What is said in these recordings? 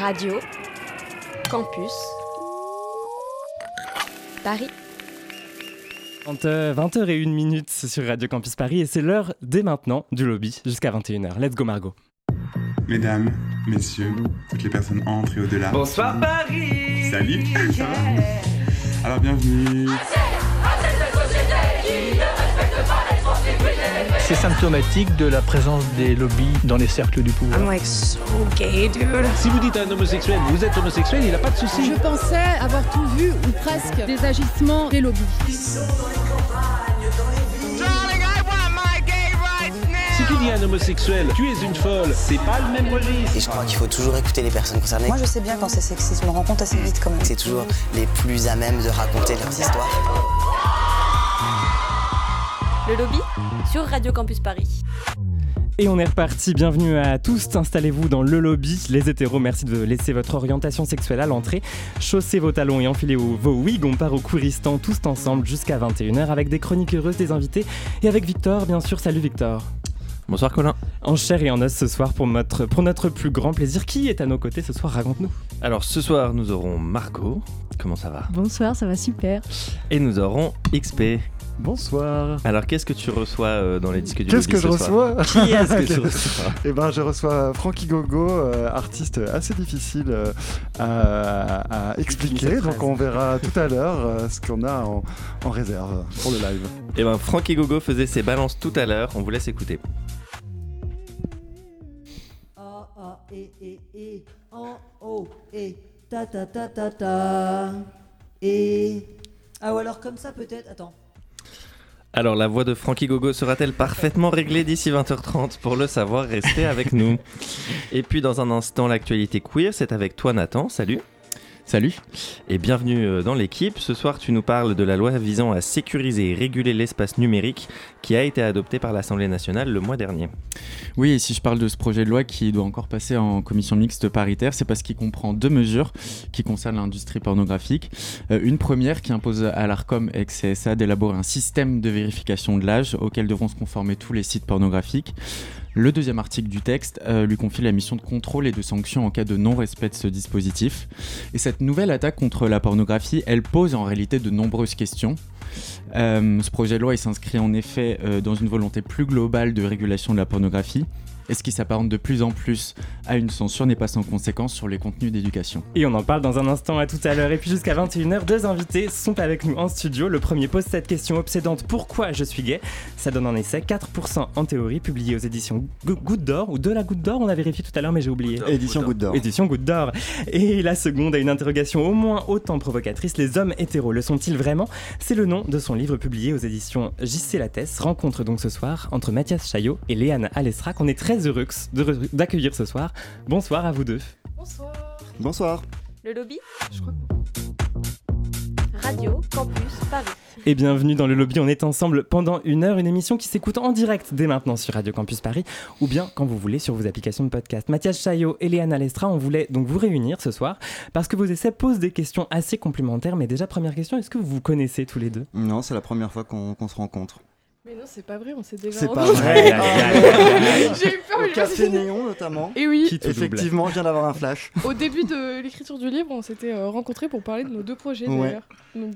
Radio Campus Paris. 20h01 minutes sur Radio Campus Paris et c'est l'heure dès maintenant du lobby jusqu'à 21h. Let's go Margot. Mesdames, messieurs, toutes les personnes entrent et au-delà. Bonsoir Paris Salut Alors bienvenue C'est symptomatique de la présence des lobbies dans les cercles du pouvoir. I'm like so gay, dude. Si vous dites à un homosexuel, vous êtes homosexuel, il n'a pas de souci. Je pensais avoir tout vu, ou presque, des agissements des lobbies. Si tu dis à un homosexuel, tu es une folle, c'est pas le même registre. Et je crois qu'il faut toujours écouter les personnes concernées. Moi, je sais bien quand c'est sexiste, je me rends compte assez vite quand même. C'est toujours les plus à même de raconter leurs histoires. Le lobby? Sur Radio Campus Paris. Et on est reparti, bienvenue à tous, installez-vous dans le lobby. Les hétéros, merci de laisser votre orientation sexuelle à l'entrée. Chaussez vos talons et enfilez vos wigs, on part au Couristan tous ensemble jusqu'à 21h avec des chroniques heureuses, des invités et avec Victor, bien sûr. Salut Victor. Bonsoir Colin. En chair et en os ce soir pour notre, pour notre plus grand plaisir. Qui est à nos côtés ce soir? Raconte-nous. Alors ce soir nous aurons Margot. Comment ça va? Bonsoir, ça va super. Et nous aurons XP. Bonsoir. Alors qu'est-ce que tu reçois euh, dans les disques du Qu'est-ce que je reçois Qui est-ce que tu reçois Eh ben je reçois Frankie Gogo, euh, artiste assez difficile euh, à, à, expliquer. Donc on verra tout à l'heure euh, ce qu'on a en, en, réserve pour le live. Eh ben Frankie Gogo faisait ses balances tout à l'heure. On vous laisse écouter. A A E E E en haut et ta ta ta ta ta et ah ou alors comme ça peut-être. Attends. Alors la voix de Frankie Gogo sera-t-elle parfaitement réglée d'ici 20h30 Pour le savoir, restez avec nous. Et puis dans un instant, l'actualité queer, c'est avec toi Nathan. Salut. Salut. Et bienvenue dans l'équipe. Ce soir, tu nous parles de la loi visant à sécuriser et réguler l'espace numérique qui a été adoptée par l'Assemblée nationale le mois dernier. Oui, et si je parle de ce projet de loi qui doit encore passer en commission mixte paritaire, c'est parce qu'il comprend deux mesures qui concernent l'industrie pornographique. Euh, une première qui impose à l'ARCOM et CSA d'élaborer un système de vérification de l'âge auquel devront se conformer tous les sites pornographiques. Le deuxième article du texte euh, lui confie la mission de contrôle et de sanction en cas de non-respect de ce dispositif. Et cette nouvelle attaque contre la pornographie, elle pose en réalité de nombreuses questions. Euh, ce projet de loi s'inscrit en effet euh, dans une volonté plus globale de régulation de la pornographie et ce qui s'apparente de plus en plus à une censure n'est pas sans conséquence sur les contenus d'éducation. Et on en parle dans un instant à tout à l'heure. Et puis jusqu'à 21h, deux invités sont avec nous en studio. Le premier pose cette question obsédante pourquoi je suis gay? Ça donne un essai 4% en théorie, publié aux éditions Goutte d'Or ou de la Goutte d'Or, on avait vérifié tout à l'heure mais j'ai oublié. Édition Goutte d'Or. Édition Goutte d'Or. Et la seconde a une interrogation au moins autant provocatrice les hommes hétéros le sont-ils vraiment? C'est le nom de son livre publié aux éditions JC Lattès. Rencontre donc ce soir entre Mathias Chaillot et Léane Alestra qu'on est très heureux d'accueillir ce soir. Bonsoir à vous deux. Bonsoir. Bonsoir. Le lobby Je crois. Radio Campus Paris. Et bienvenue dans le lobby, on est ensemble pendant une heure, une émission qui s'écoute en direct dès maintenant sur Radio Campus Paris ou bien quand vous voulez sur vos applications de podcast. Mathias Chaillot et Léana Lestra, on voulait donc vous réunir ce soir parce que vos essais posent des questions assez complémentaires. Mais déjà, première question, est-ce que vous vous connaissez tous les deux? Non, c'est la première fois qu'on qu se rencontre. Mais non, c'est pas vrai, on s'est déjà C'est pas vrai. J'ai eu peur. Au café néon notamment. Et oui. Effectivement, je viens d'avoir un flash. Au début de l'écriture du livre, on s'était euh, rencontrés pour parler de nos deux projets d'ailleurs.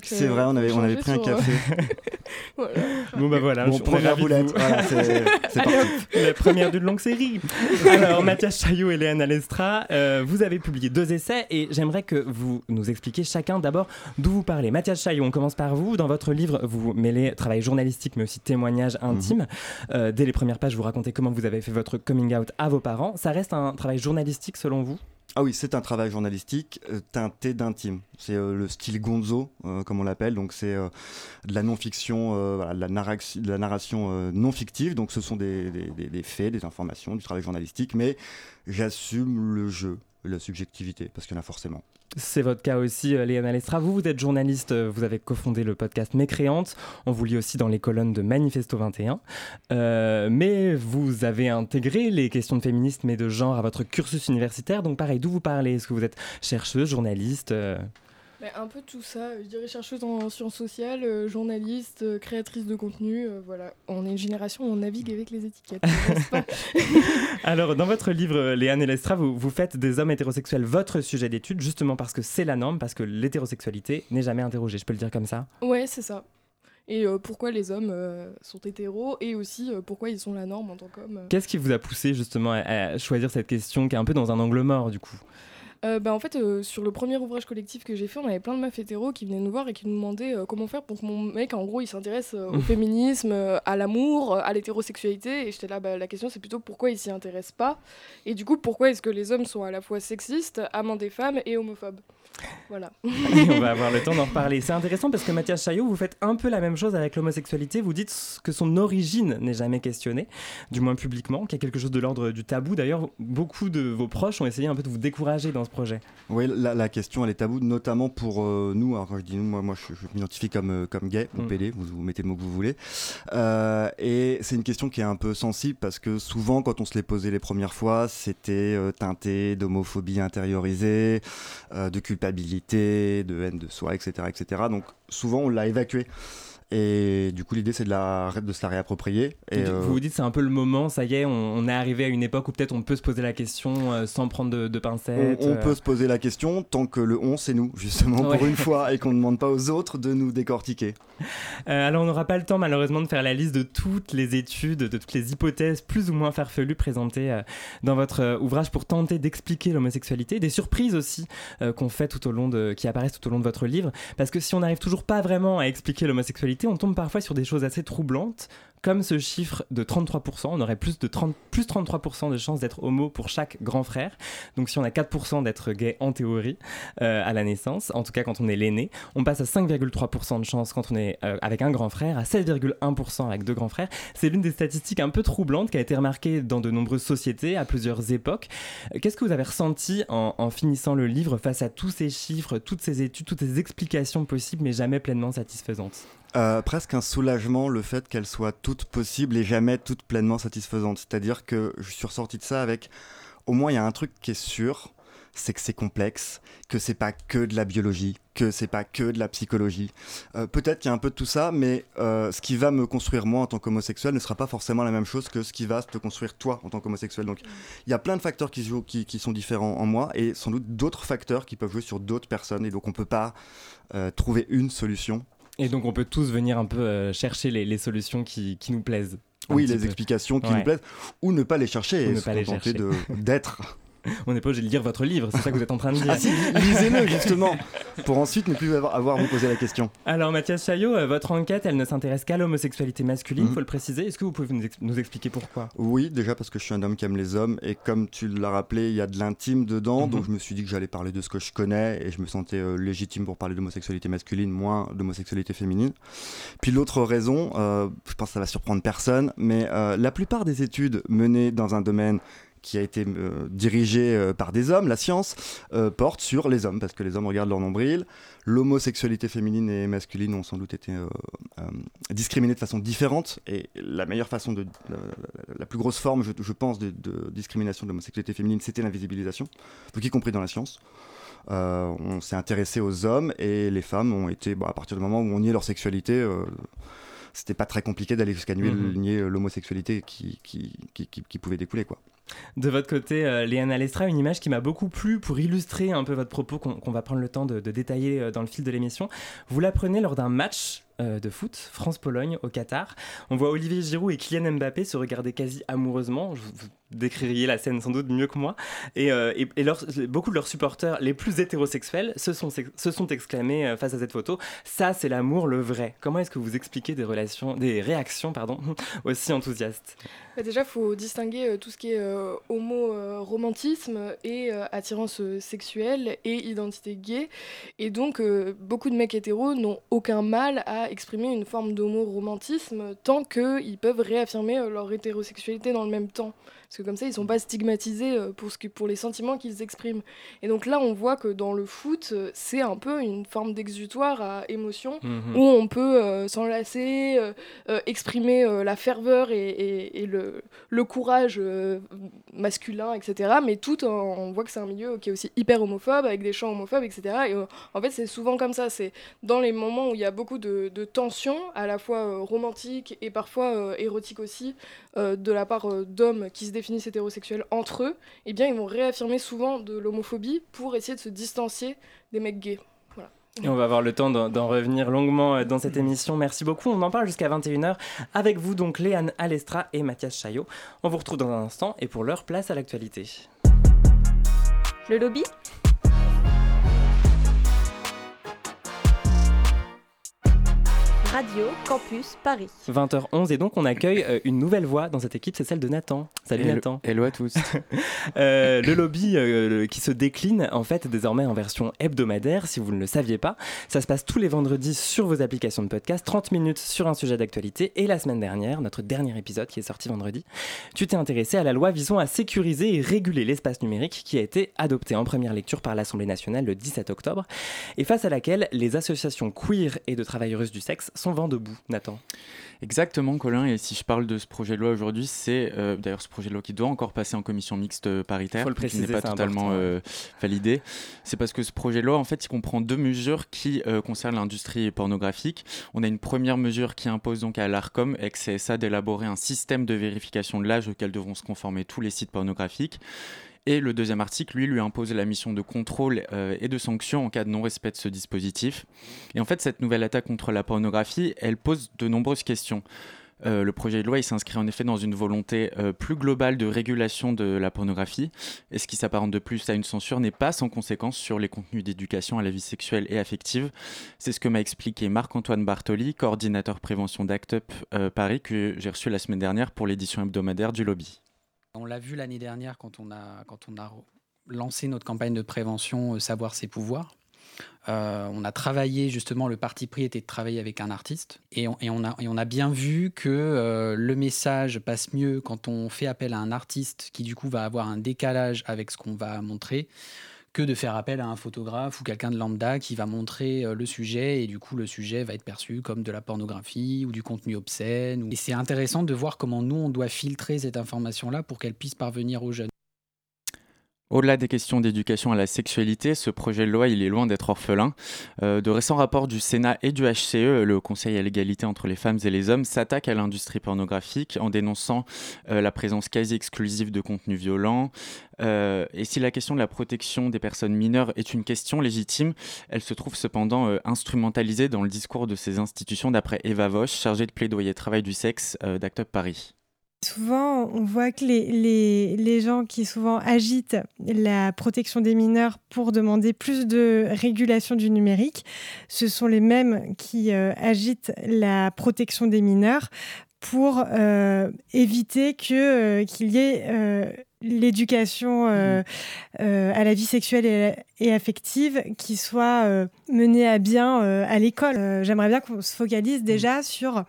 C'est euh, vrai, on avait, on avait pris un café. voilà. Bon bah voilà, bon, première boulette. Voilà, c'est parti. La première d'une longue série. Alors Mathias Chaillot et Léane Alestra, euh, vous avez publié deux essais et j'aimerais que vous nous expliquiez chacun d'abord d'où vous parlez. Mathias Chaillot, on commence par vous. Dans votre livre, vous mêlez travail journalistique mais aussi témoignage intime. Mm -hmm. euh, dès les premières pages, vous racontez comment vous avez fait votre coming out à vos parents. Ça reste un travail journalistique selon vous? Ah oui, c'est un travail journalistique euh, teinté d'intime. C'est euh, le style gonzo, euh, comme on l'appelle. Donc c'est de la non-fiction, voilà, de la, narra de la narration non fictive. Donc ce sont des, des, des, faits, des informations, du travail journalistique. Mais j'assume le jeu, la subjectivité, parce qu'il y en a forcément. C'est votre cas aussi, Léana Lestra. Vous, vous êtes journaliste, vous avez cofondé le podcast Mécréante. On vous lit aussi dans les colonnes de Manifesto 21. Euh, mais vous avez intégré les questions de féminisme et de genre à votre cursus universitaire. Donc, pareil, d'où vous parlez? Est-ce que vous êtes chercheuse, journaliste Un peu tout ça. Je dirais chercheuse en sciences sociales, euh, journaliste, euh, créatrice de contenu. euh, voilà. On est une génération où on navigue avec les étiquettes. pas Alors, dans votre livre, Léane et Lestra, vous, vous faites des hommes hétérosexuels votre sujet d'étude, justement parce que c'est la norme, parce que l'hétérosexualité n'est jamais interrogée. Je peux le dire comme ça? Ouais, c'est ça. Et euh, pourquoi les hommes euh, sont hétéros et aussi euh, pourquoi ils sont la norme en tant qu'hommes? Qu'est-ce qui vous a poussé justement à, à choisir cette question qui est un peu dans un angle mort, du coup? Euh, bah, en fait, euh, sur le premier ouvrage collectif que j'ai fait, on avait plein de meufs hétéros qui venaient nous voir et qui nous demandaient euh, comment faire pour que mon mec, en gros, il s'intéresse euh, au féminisme, euh, à l'amour, à l'hétérosexualité. Et j'étais là, bah, la question c'est plutôt pourquoi il s'y intéresse pas? Et du coup, pourquoi est-ce que les hommes sont à la fois sexistes, amants des femmes et homophobes? Voilà. on va avoir le temps d'en reparler. C'est intéressant parce que Mathias Chaillot, vous faites un peu la même chose avec l'homosexualité. Vous dites que son origine n'est jamais questionnée, du moins publiquement, qu'il y a quelque chose de l'ordre du tabou. D'ailleurs, beaucoup de vos proches ont essayé un peu de vous décourager dans ce projet. Oui, la, la question elle est taboue, notamment pour euh, nous. Alors quand je dis nous, moi, moi je, je m'identifie comme, euh, comme gay ou Mm. PD, vous, vous mettez le mot que vous voulez. Euh, et c'est une question qui est un peu sensible parce que souvent, quand on se l'est posé les premières fois, c'était euh, teinté d'homophobie intériorisée, euh, de culpabilité, de haine de soi, etc. etc. Donc souvent, on l'a évacué. Et du coup, l'idée, c'est de, la, de se la réapproprier. Et, euh, Vous vous dites c'est un peu le moment, ça y est, on, on est arrivé à une époque où peut-être on peut se poser la question euh, sans prendre de, pincettes. on euh. peut se poser la question tant que le on, c'est nous, justement, Ouais. pour une fois, et qu'on ne demande pas aux autres de nous décortiquer. Euh, alors on n'aura pas le temps malheureusement de faire la liste de toutes les études, de toutes les hypothèses plus ou moins farfelues présentées euh, dans votre euh, ouvrage pour tenter d'expliquer l'homosexualité, des surprises aussi euh, qu'on fait tout au long de, qui apparaissent tout au long de votre livre, parce que si on n'arrive toujours pas vraiment à expliquer l'homosexualité, on tombe parfois sur des choses assez troublantes. Comme ce chiffre de 33%, on aurait plus de 30, plus 33% de chances d'être homo pour chaque grand frère. Donc si on a 4% d'être gay en théorie euh, à la naissance, en tout cas quand on est l'aîné, on passe à 5,3% de chance quand on est euh, avec un grand frère, à 7,1% avec deux grands frères. C'est l'une des statistiques un peu troublantes qui a été remarquée dans de nombreuses sociétés à plusieurs époques. Euh, Qu'est-ce que vous avez ressenti en, en finissant le livre face à tous ces chiffres, toutes ces études, toutes ces explications possibles mais jamais pleinement satisfaisantes? Euh, presque un soulagement le fait qu'elles soient toutes possibles et jamais toutes pleinement satisfaisantes. C'est-à-dire que je suis ressorti de ça avec au moins il y a un truc qui est sûr, c'est que c'est complexe, que c'est pas que de la biologie, que c'est pas que de la psychologie. Euh, Peut-être qu'il y a un peu de tout ça, mais euh, ce qui va me construire moi en tant qu'homosexuel ne sera pas forcément la même chose que ce qui va te construire toi en tant qu'homosexuel. Donc il y a plein de facteurs qui, jouent, qui, sont différents en moi et sans doute d'autres facteurs qui peuvent jouer sur d'autres personnes et donc on peut pas trouver une solution Et donc on peut tous venir un peu euh, chercher les, les solutions qui, qui nous plaisent. Oui, les peu. explications qui Ouais. nous plaisent, ou ne pas les chercher Ou et ne se pas les contenter d'être. On n'est pas obligé de lire votre livre, c'est ça que vous êtes en train de dire. Ah si, lisez-le justement, pour ensuite ne plus avoir, avoir à vous poser la question. Alors Mathias Chaillot, euh, votre enquête, elle ne s'intéresse qu'à l'homosexualité masculine, Mhm. faut le préciser. Est-ce que vous pouvez nous, ex- nous expliquer pourquoi? Oui, déjà parce que je suis un homme qui aime les hommes, et comme tu l'as rappelé, il y a de l'intime dedans, Mhm. donc je me suis dit que j'allais parler de ce que je connais, et je me sentais euh, légitime pour parler d'homosexualité masculine, moins d'homosexualité féminine. Puis l'autre raison, euh, je pense que ça va surprendre personne, mais euh, la plupart des études menées dans un domaine qui a été euh, dirigé euh, par des hommes, la science, euh, portent sur les hommes, parce que les hommes regardent leur nombril. L'homosexualité féminine et masculine ont sans doute été discriminées de façon différente, et la meilleure façon de... la, plus grosse forme, je, pense, de, discrimination de l'homosexualité féminine, c'était l'invisibilisation, y compris dans la science. On s'est intéressé aux hommes et les femmes ont été, bon, à partir du moment où on niait leur sexualité, c'était pas très compliqué d'aller jusqu'à nier, Mhm. nier l'homosexualité qui, qui, qui, qui- qui pouvait découler. Quoi. De votre côté, euh, Léana Lestra, une image qui m'a beaucoup plu pour illustrer un peu votre propos qu'on va prendre le temps de, de détailler euh, dans le fil de l'émission. Vous la prenez lors d'un match euh, de foot, France-Pologne au Qatar. On voit Olivier Giroud et Kylian Mbappé se regarder quasi amoureusement. Je- Vous décririez la scène sans doute mieux que moi. Et, euh, et- beaucoup de leurs supporters les plus hétérosexuels se sont, se sont exclamés euh, face à cette photo. Ça, c'est l'amour, le vrai. Comment est-ce que vous expliquez des relations, des réactions, pardon, aussi enthousiastes? Bah déjà, il faut distinguer euh, tout ce qui est euh, homo-romantisme et attirance sexuelle et identité gay. Et donc, beaucoup de mecs hétéros n'ont aucun mal à exprimer une forme d'homo-romantisme tant qu'ils peuvent réaffirmer leur hétérosexualité dans le même temps. Parce que comme ça ils sont pas stigmatisés euh, pour, ce que, pour les sentiments qu'ils expriment. Et donc là on voit que dans le foot euh, c'est un peu une forme d'exutoire à émotion Mhm. où on peut euh, s'enlacer, euh, exprimer euh, la ferveur et, et- et le, le courage masculin, etc. Mais tout en, on voit que c'est un milieu qui est aussi hyper homophobe avec des chants homophobes, etc. Et en fait c'est souvent comme ça, c'est dans les moments où il y a beaucoup de, de tensions, à la fois romantiques et parfois érotiques aussi, de la part d'hommes qui se définissent hétérosexuels entre eux, eh bien ils vont réaffirmer souvent de l'homophobie pour essayer de se distancier des mecs gays. Voilà. Et on va avoir le temps d'en revenir longuement euh, dans cette émission. Merci beaucoup. On en parle jusqu'à 21h avec vous, donc Léane Alestra et Mathias Chaillot. On vous retrouve dans un instant et pour leur place à l'actualité. Le lobby? Radio Campus Paris. 20h11 et donc on accueille euh, une nouvelle voix dans cette équipe, c'est celle de Nathan. Salut Hello- Nathan. Hello à tous. Euh, le lobby euh, le- qui se décline en fait désormais en version hebdomadaire si vous ne le saviez pas. Ça se passe tous les vendredis sur vos applications de podcast, 30 minutes sur un sujet d'actualité et la semaine dernière, notre dernier épisode qui est sorti vendredi, tu t'es intéressé à la loi visant à sécuriser et réguler l'espace numérique qui a été adoptée en première lecture par l'Assemblée nationale le 17 octobre et face à laquelle les associations queer et de travailleuses du sexe sont vent debout. Nathan. Exactement, Colin. Et si je parle de ce projet de loi aujourd'hui, c'est euh, d'ailleurs ce projet de loi qui doit encore passer en commission mixte euh, paritaire, Faut le qui préciser, n'est pas totalement euh, validé. C'est parce que ce projet de loi, en fait, il comprend deux mesures qui euh, concernent l'industrie pornographique. On a une première mesure qui impose donc à l'ARCOM, ex-CSA, d'élaborer un système de vérification de l'âge auquel devront se conformer tous les sites pornographiques. Et le deuxième article, lui, lui impose la mission de contrôle euh, et de sanction en cas de non-respect de ce dispositif. Et en fait, cette nouvelle attaque contre la pornographie, elle pose de nombreuses questions. Euh, le projet de loi, s'inscrit en effet dans une volonté euh, plus globale de régulation de la pornographie. Et ce qui s'apparente de plus à une censure n'est pas sans conséquence sur les contenus d'éducation à la vie sexuelle et affective. C'est ce que m'a expliqué Marc-Antoine Bartoli, coordinateur prévention d'Act Up Paris, que j'ai reçu la semaine dernière pour l'édition hebdomadaire du lobby. On l'a vu l'année dernière quand on a, quand on a lancé notre campagne de prévention euh, Savoir ses pouvoirs. Euh, on a travaillé justement, le parti pris était de travailler avec un artiste et on, et on, a, et on a bien vu que euh, le message passe mieux quand on fait appel à un artiste qui du coup va avoir un décalage avec ce qu'on va montrer que de faire appel à un photographe ou quelqu'un de lambda qui va montrer euh, le sujet et du coup le sujet va être perçu comme de la pornographie ou du contenu obscène. Et c'est intéressant de voir comment nous on doit filtrer cette information-là pour qu'elle puisse parvenir aux jeunes. Au-delà des questions d'éducation à la sexualité, ce projet de loi, est loin d'être orphelin. Euh, de récents rapports du Sénat et du HCE, le Conseil à l'égalité entre les femmes et les hommes, s'attaquent à l'industrie pornographique en dénonçant euh, la présence quasi exclusive de contenus violents. Euh, et si la question de la protection des personnes mineures est une question légitime, elle se trouve cependant instrumentalisée dans le discours de ces institutions, d'après Eva Vosch, chargée de plaidoyer travail du sexe euh, d'Act Up Paris. Souvent, on voit que les, les, les gens qui souvent agitent la protection des mineurs pour demander plus de régulation du numérique, ce sont les mêmes qui euh, agitent la protection des mineurs pour euh, éviter que, euh, qu'il y ait l'éducation euh, euh, à la vie sexuelle et, et affective qui soit euh, menée à bien à l'école. J'aimerais bien qu'on se focalise déjà sur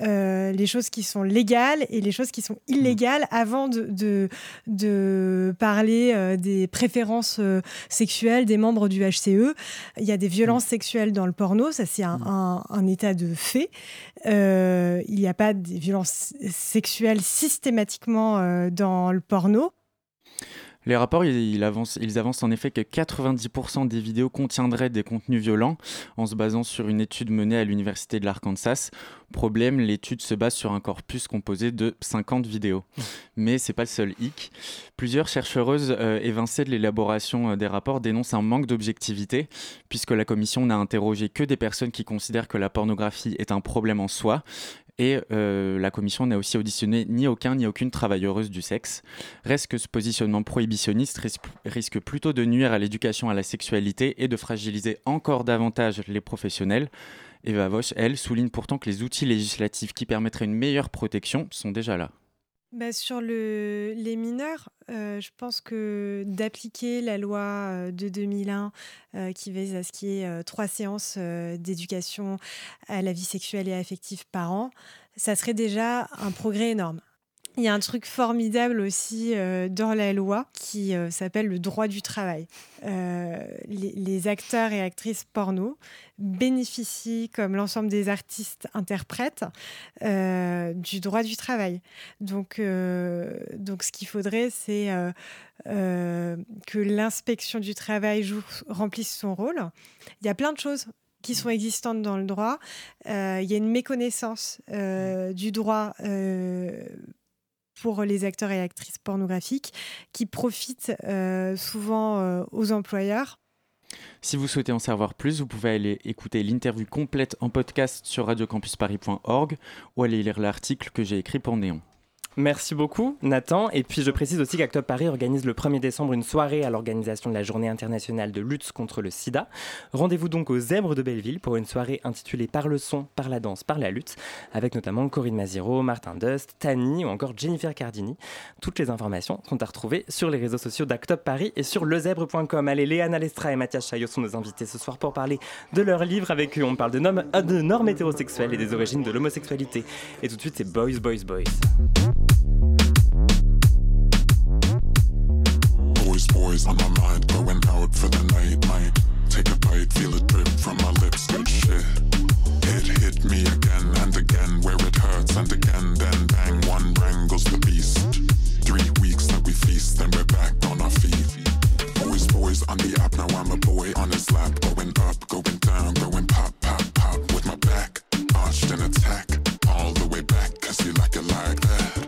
euh, les choses qui sont légales et les choses qui sont illégales avant de, de, de parler euh, des préférences euh, sexuelles des membres du HCE. Il y a des violences sexuelles dans le porno, ça c'est un, un- un état de fait. Euh, il n'y a pas des violences sexuelles systématiquement dans le porno. Les rapports, avancent en effet que 90% des vidéos contiendraient des contenus violents en se basant sur une étude menée à l'Université de l'Arkansas. Problème, l'étude se base sur un corpus composé de 50 vidéos. Mais c'est pas le seul hic. Plusieurs chercheuses euh, évincées de l'élaboration euh, des rapports dénoncent un manque d'objectivité, puisque la commission n'a interrogé que des personnes qui considèrent que la pornographie est un problème en soi. Et euh, la commission n'a aussi auditionné ni aucun ni aucune travailleuse du sexe. Reste que ce positionnement prohibitionniste risque, risque plutôt de nuire à l'éducation à la sexualité et de fragiliser encore davantage les professionnels. Eva Vosch, elle, souligne pourtant que les outils législatifs qui permettraient une meilleure protection sont déjà là. Bah, sur le, les mineurs, euh, je pense que d'appliquer la loi euh, de 2001 euh, qui vise à ce qu'il y ait euh, trois séances d'éducation à la vie sexuelle et affective par an, ça serait déjà un progrès énorme. Il y a un truc formidable aussi euh, dans la loi qui euh, s'appelle le droit du travail. Euh, les, acteurs et actrices porno bénéficient, comme l'ensemble des artistes interprètes, du droit du travail. Donc, donc ce qu'il faudrait, c'est que l'inspection du travail remplisse son rôle. Il y a plein de choses qui sont existantes dans le droit. Il y a une méconnaissance du droit pour les acteurs et actrices pornographiques qui profitent souvent aux employeurs. Si vous souhaitez en savoir plus, vous pouvez aller écouter l'interview complète en podcast sur radiocampusparis.org ou aller lire l'article que j'ai écrit pour Néon. Merci beaucoup, Nathan. Et puis je précise aussi qu'Actop Paris organise le 1er décembre une soirée à l'organisation de la Journée internationale de lutte contre le sida. Rendez-vous donc aux Zèbres de Belleville pour une soirée intitulée Par le son, par la danse, par la lutte, avec notamment Corinne Maziro, Martin Dust, Tani ou encore Jennifer Cardini. Toutes les informations sont à retrouver sur les réseaux sociaux d'Actop Paris et sur lezèbre.com. Allez, Léana Lestra et Mathias Chaillot sont nos invités ce soir pour parler de leur livre. Avec eux, on parle de, normes, de normes hétérosexuelles et des origines de l'homosexualité. Et tout de suite, c'est Boys, Boys, Boys. Boys, boys on my mind, going out for the night, night. Take a bite, feel it drip from my lips, good shit. It hit me again and again, where it hurts, and again, then bang, one bang goes the beast. Three weeks that we feast, then we're back on our feet. Boys, boys on the app, now I'm a boy on his lap, going up, going down, going pop, pop, pop, with my back arched in attack, all the way back, cause you like it like that.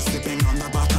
still sipping on the bottle.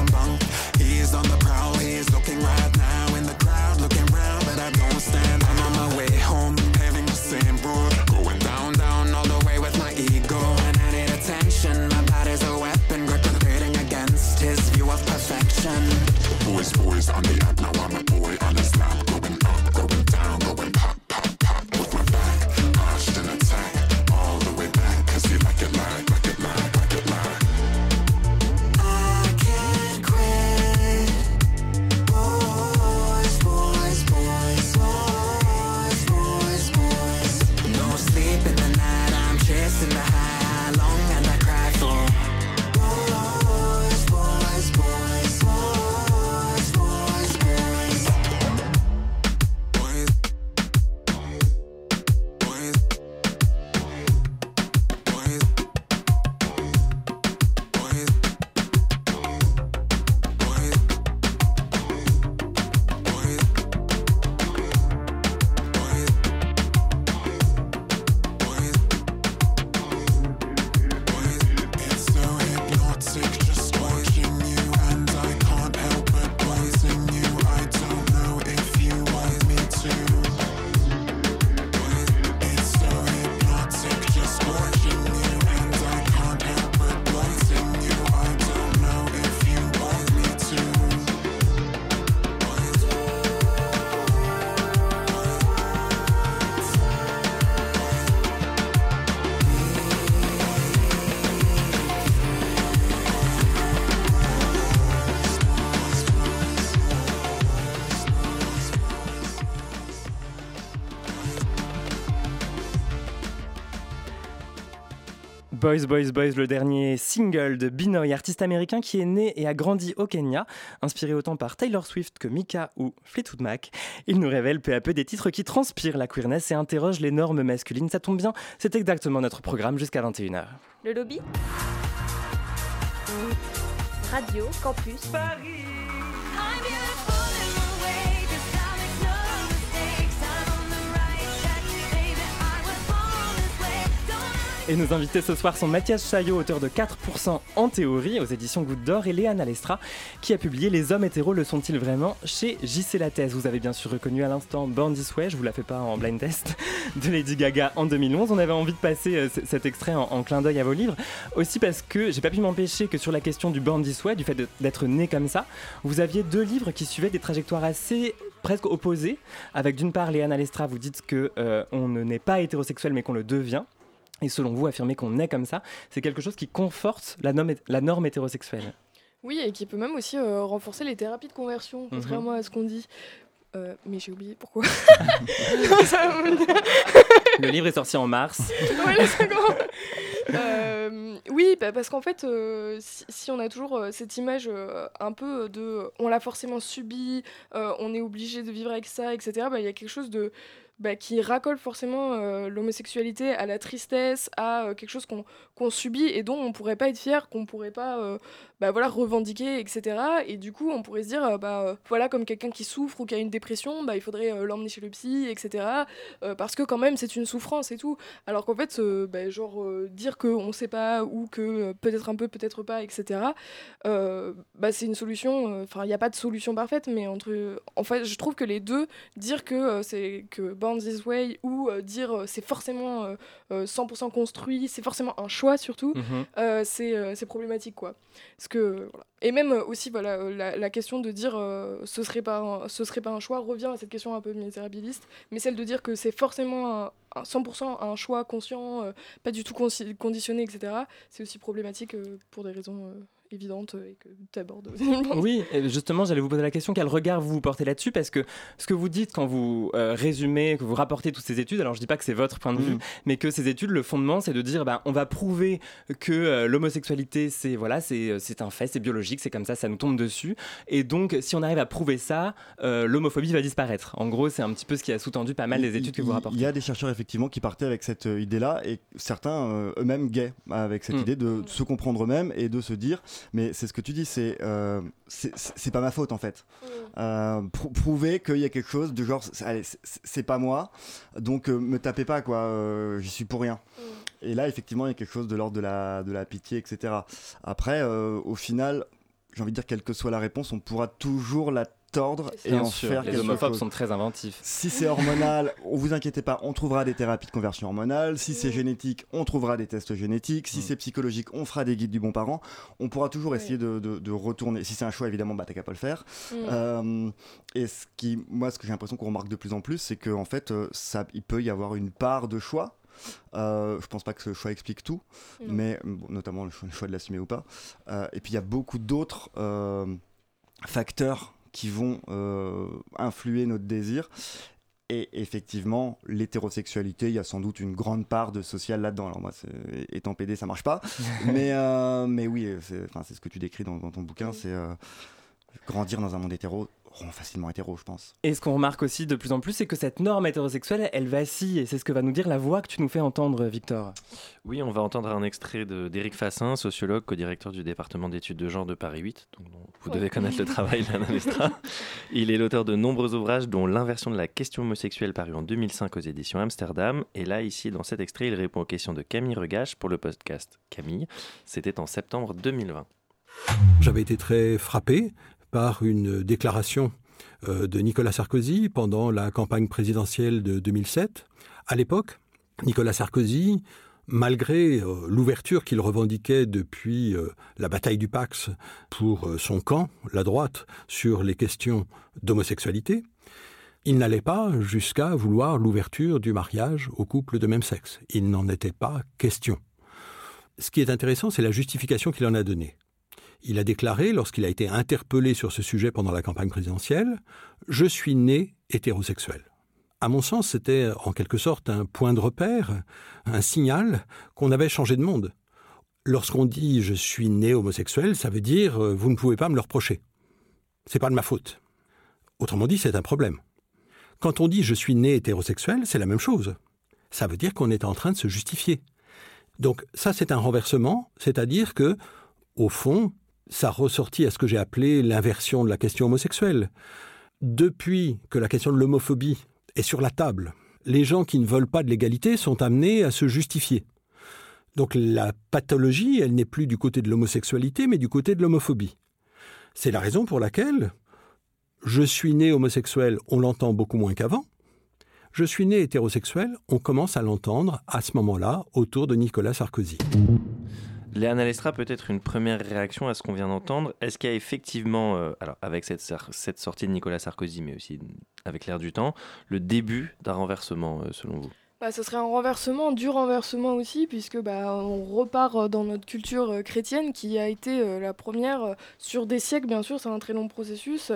Boys, Boys, Boys, le dernier single de Binoy, artiste américain qui est né et a grandi au Kenya, inspiré autant par Taylor Swift que Mika ou Fleetwood Mac. Il nous révèle peu à peu des titres qui transpirent la queerness et interrogent les normes masculines. Ça tombe bien, c'est exactement notre programme jusqu'à 21h. Le lobby? Radio Campus? Paris Et nos invités ce soir sont Mathias Chaillot, auteur de 4% en théorie aux éditions Goutte d'Or, et Léana Lestra, qui a publié Les hommes hétéros le sont-ils vraiment chez JC Lattès. Vous avez bien sûr reconnu à l'instant Born This Way, je vous la fais pas en blind test, de Lady Gaga en 2011. On avait envie de passer euh, cet extrait en, clin d'œil à vos livres, aussi parce que j'ai pas pu m'empêcher que sur la question du Born This Way, du fait d'être né comme ça, vous aviez deux livres qui suivaient des trajectoires assez presque opposées, avec d'une part Léana Lestra, vous dites que euh, on ne n'est pas hétérosexuel mais qu'on le devient Et selon vous, affirmer qu'on est comme ça, c'est quelque chose qui conforte la norme, la norme hétérosexuelle? Oui, et qui peut même aussi euh, renforcer les thérapies de conversion, contrairement à ce qu'on dit. Euh, mais j'ai oublié pourquoi. Le livre est sorti en mars. Euh, oui, bah, parce qu'en fait, si, si on a toujours cette image un peu de on l'a forcément subi, on est obligé de vivre avec ça, etc., bah, il y a quelque chose de. Bah, qui racole forcément euh, l'homosexualité à la tristesse, à euh, quelque chose qu'on qu'on subit et dont on pourrait pas être fier, qu'on pourrait pas euh, bah, voilà, revendiquer, etc. Et du coup, on pourrait se dire, bah, voilà, comme quelqu'un qui souffre ou qui a une dépression, bah, il faudrait l'emmener chez le psy, etc. parce que quand même, c'est une souffrance et tout. Alors qu'en fait, bah, genre, dire qu'on sait pas ou que peut-être un peu, peut-être pas, etc. bah, c'est une solution. Enfin, il n'y a pas de solution parfaite, mais entre. En fait, je trouve que les deux, dire que c'est que Born This Way ou euh, dire euh, c'est forcément euh, euh, 100% construit, c'est forcément un choix surtout, Mhm. euh, c'est c'est problématique quoi. Parce que, voilà. Et même aussi, voilà, la, la question de dire ce serait pas un, ce serait pas un choix revient à cette question un peu misérabiliste, mais celle de dire que c'est forcément un, un 100% un choix conscient, euh, pas du tout conditionné, etc. C'est aussi problématique euh, pour des raisons euh, évidentes euh, et que tu abordes. Oui, justement, j'allais vous poser la question, quel regard vous vous portez là-dessus? Parce que ce que vous dites quand vous euh, résumez, que vous rapportez toutes ces études, alors je dis pas que c'est votre point de vue, Mhm. mais que ces études, le fondement, c'est de dire, ben, on va prouver que euh, l'homosexualité, c'est voilà, c'est euh, c'est un fait, c'est biologique, c'est comme ça, ça nous tombe dessus. Et donc, si on arrive à prouver ça, euh, l'homophobie va disparaître. En gros, c'est un petit peu ce qui a sous-tendu pas mal des études que vous rapportez. Il y a des chercheurs effectivement qui partaient avec cette idée-là et certains euh, eux-mêmes gays avec cette Mm. idée de se comprendre eux-mêmes et de se dire mais c'est ce que tu dis c'est euh, c'est pas ma faute en fait. Euh, prou- prouver qu'il y a quelque chose de genre allez, c'est- pas moi donc euh, me tapez pas quoi euh, j'y suis pour rien. Et là effectivement il y a quelque chose de l'ordre de la de la pitié etc après euh, au final j'ai envie de dire quelle que soit la réponse on pourra toujours la tordre et en sûr, faire les quelque homophobes chose. sont très inventifs. Si c'est hormonal, on vous inquiétez pas, on trouvera des thérapies de conversion hormonale. Si c'est génétique, on trouvera des tests génétiques. Si c'est psychologique, on fera des guides du bon parent. On pourra toujours essayer de, de- de retourner. Si c'est un choix, évidemment, bah, t'as qu'à pas le faire. Mm. Euh, et ce qui, moi, ce que j'ai l'impression qu'on remarque de plus en plus, c'est qu'en fait, euh, ça, il peut y avoir une part de choix. Euh, je pense pas que ce choix explique tout, mais bon, notamment le choix, le choix de l'assumer ou pas. Euh, et puis il y a beaucoup d'autres euh, facteurs qui vont euh, influer notre désir. Et effectivement, l'hétérosexualité, il y a sans doute une grande part de social là-dedans. Alors moi, étant PD, ça marche pas. mais, euh, mais oui, c'est enfin, ce que tu décris dans, dans ton bouquin, c'est euh, grandir dans un monde hétéro rend facilement hétéro, je pense. Et ce qu'on remarque aussi de plus en plus, c'est que cette norme hétérosexuelle, elle vacille. Et c'est ce que va nous dire la voix que tu nous fais entendre, Victor. Oui, on va entendre un extrait d'Éric Fassin, sociologue, co-directeur du département d'études de genre de Paris 8. Donc, dont vous devez connaître le travail d'Anna Lestra. Il est l'auteur de nombreux ouvrages, dont L'inversion de la question homosexuelle, paru en 2005 aux éditions Amsterdam. Et là, ici, dans cet extrait, il répond aux questions de Camille Regache pour le podcast Camille. C'était en septembre 2020. J'avais été très frappé par une déclaration euh, de Nicolas Sarkozy pendant la campagne présidentielle de 2007. À l'époque, Nicolas Sarkozy, malgré euh, l'ouverture qu'il revendiquait depuis euh, la bataille du Pax pour son camp, la droite, sur les questions d'homosexualité, il n'allait pas jusqu'à vouloir l'ouverture du mariage aux couples de même sexe. Il n'en était pas question. Ce qui est intéressant, c'est la justification qu'il en a donnée. Il a déclaré, lorsqu'il a été interpellé sur ce sujet pendant la campagne présidentielle, Je suis né hétérosexuel. À mon sens, c'était en quelque sorte un point de repère, un signal qu'on avait changé de monde. Lorsqu'on dit je suis né homosexuel, ça veut dire euh, vous ne pouvez pas me le reprocher. C'est pas de ma faute. Autrement dit, c'est un problème. Quand on dit je suis né hétérosexuel, c'est la même chose. Ça veut dire qu'on est en train de se justifier. Donc ça, c'est un renversement, c'est-à-dire que, au fond, ça ressortit à ce que j'ai appelé l'inversion de la question homosexuelle. Depuis que la question de l'homophobie est sur la table, les gens qui ne veulent pas de l'égalité sont amenés à se justifier. Donc la pathologie, elle n'est plus du côté de l'homosexualité, mais du côté de l'homophobie. C'est la raison pour laquelle je suis né homosexuel, on l'entend beaucoup moins qu'avant. Je suis né hétérosexuel, on commence à l'entendre à ce moment-là autour de Nicolas Sarkozy. Léana Lestra, peut-être une première réaction à ce qu'on vient d'entendre. Est-ce qu'il y a effectivement, euh, alors avec cette, sortie de Nicolas Sarkozy, mais aussi avec l'air du temps, le début d'un renversement, euh, selon vous? Bah, ce serait un renversement, du renversement aussi, puisque bah, on repart euh, dans notre culture chrétienne qui a été la première sur des siècles, bien sûr, c'est un très long processus,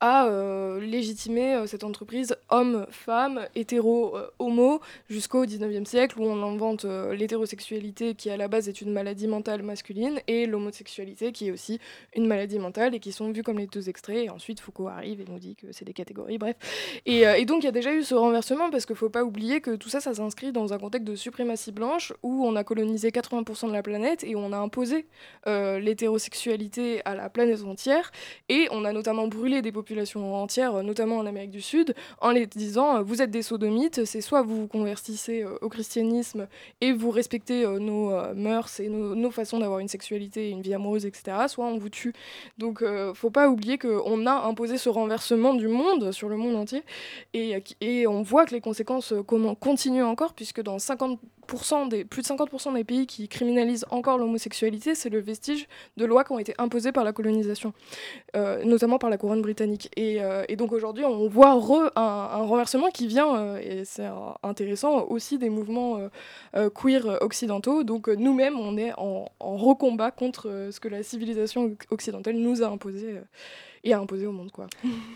à euh, légitimer euh, cette entreprise homme, femme, hétéro, euh, homo, jusqu'au 19e siècle où on invente l'hétérosexualité qui à la base est une maladie mentale masculine et l'homosexualité qui est aussi une maladie mentale et qui sont vues comme les deux extraits. Et ensuite Foucault arrive et nous dit que c'est des catégories, bref. Et, et donc il y a déjà eu ce renversement parce qu'il ne faut pas oublier que tout ça, ça s'inscrit dans un contexte de suprématie blanche où on a colonisé 80% de la planète et on a imposé l'hétérosexualité à la planète entière et on a notamment brûlé des populations entière, notamment en Amérique du Sud, en les disant euh, vous êtes des sodomites, c'est soit vous vous convertissez euh, au christianisme et vous respectez euh, nos mœurs et nos, façons d'avoir une sexualité et une vie amoureuse, etc., soit on vous tue. Donc faut pas oublier qu'on a imposé ce renversement du monde sur le monde entier et, et on voit que les conséquences continuent encore puisque dans 50 plus de 50% des pays qui criminalisent encore l'homosexualité, c'est le vestige de lois qui ont été imposées par la colonisation, euh, notamment par la couronne britannique. Et, euh, donc aujourd'hui, on voit un, renversement qui vient, euh, et c'est intéressant, aussi des mouvements queer occidentaux. Donc nous-mêmes, on est en, en recombat contre ce que la civilisation occidentale nous a imposé et a imposé au monde. quoi.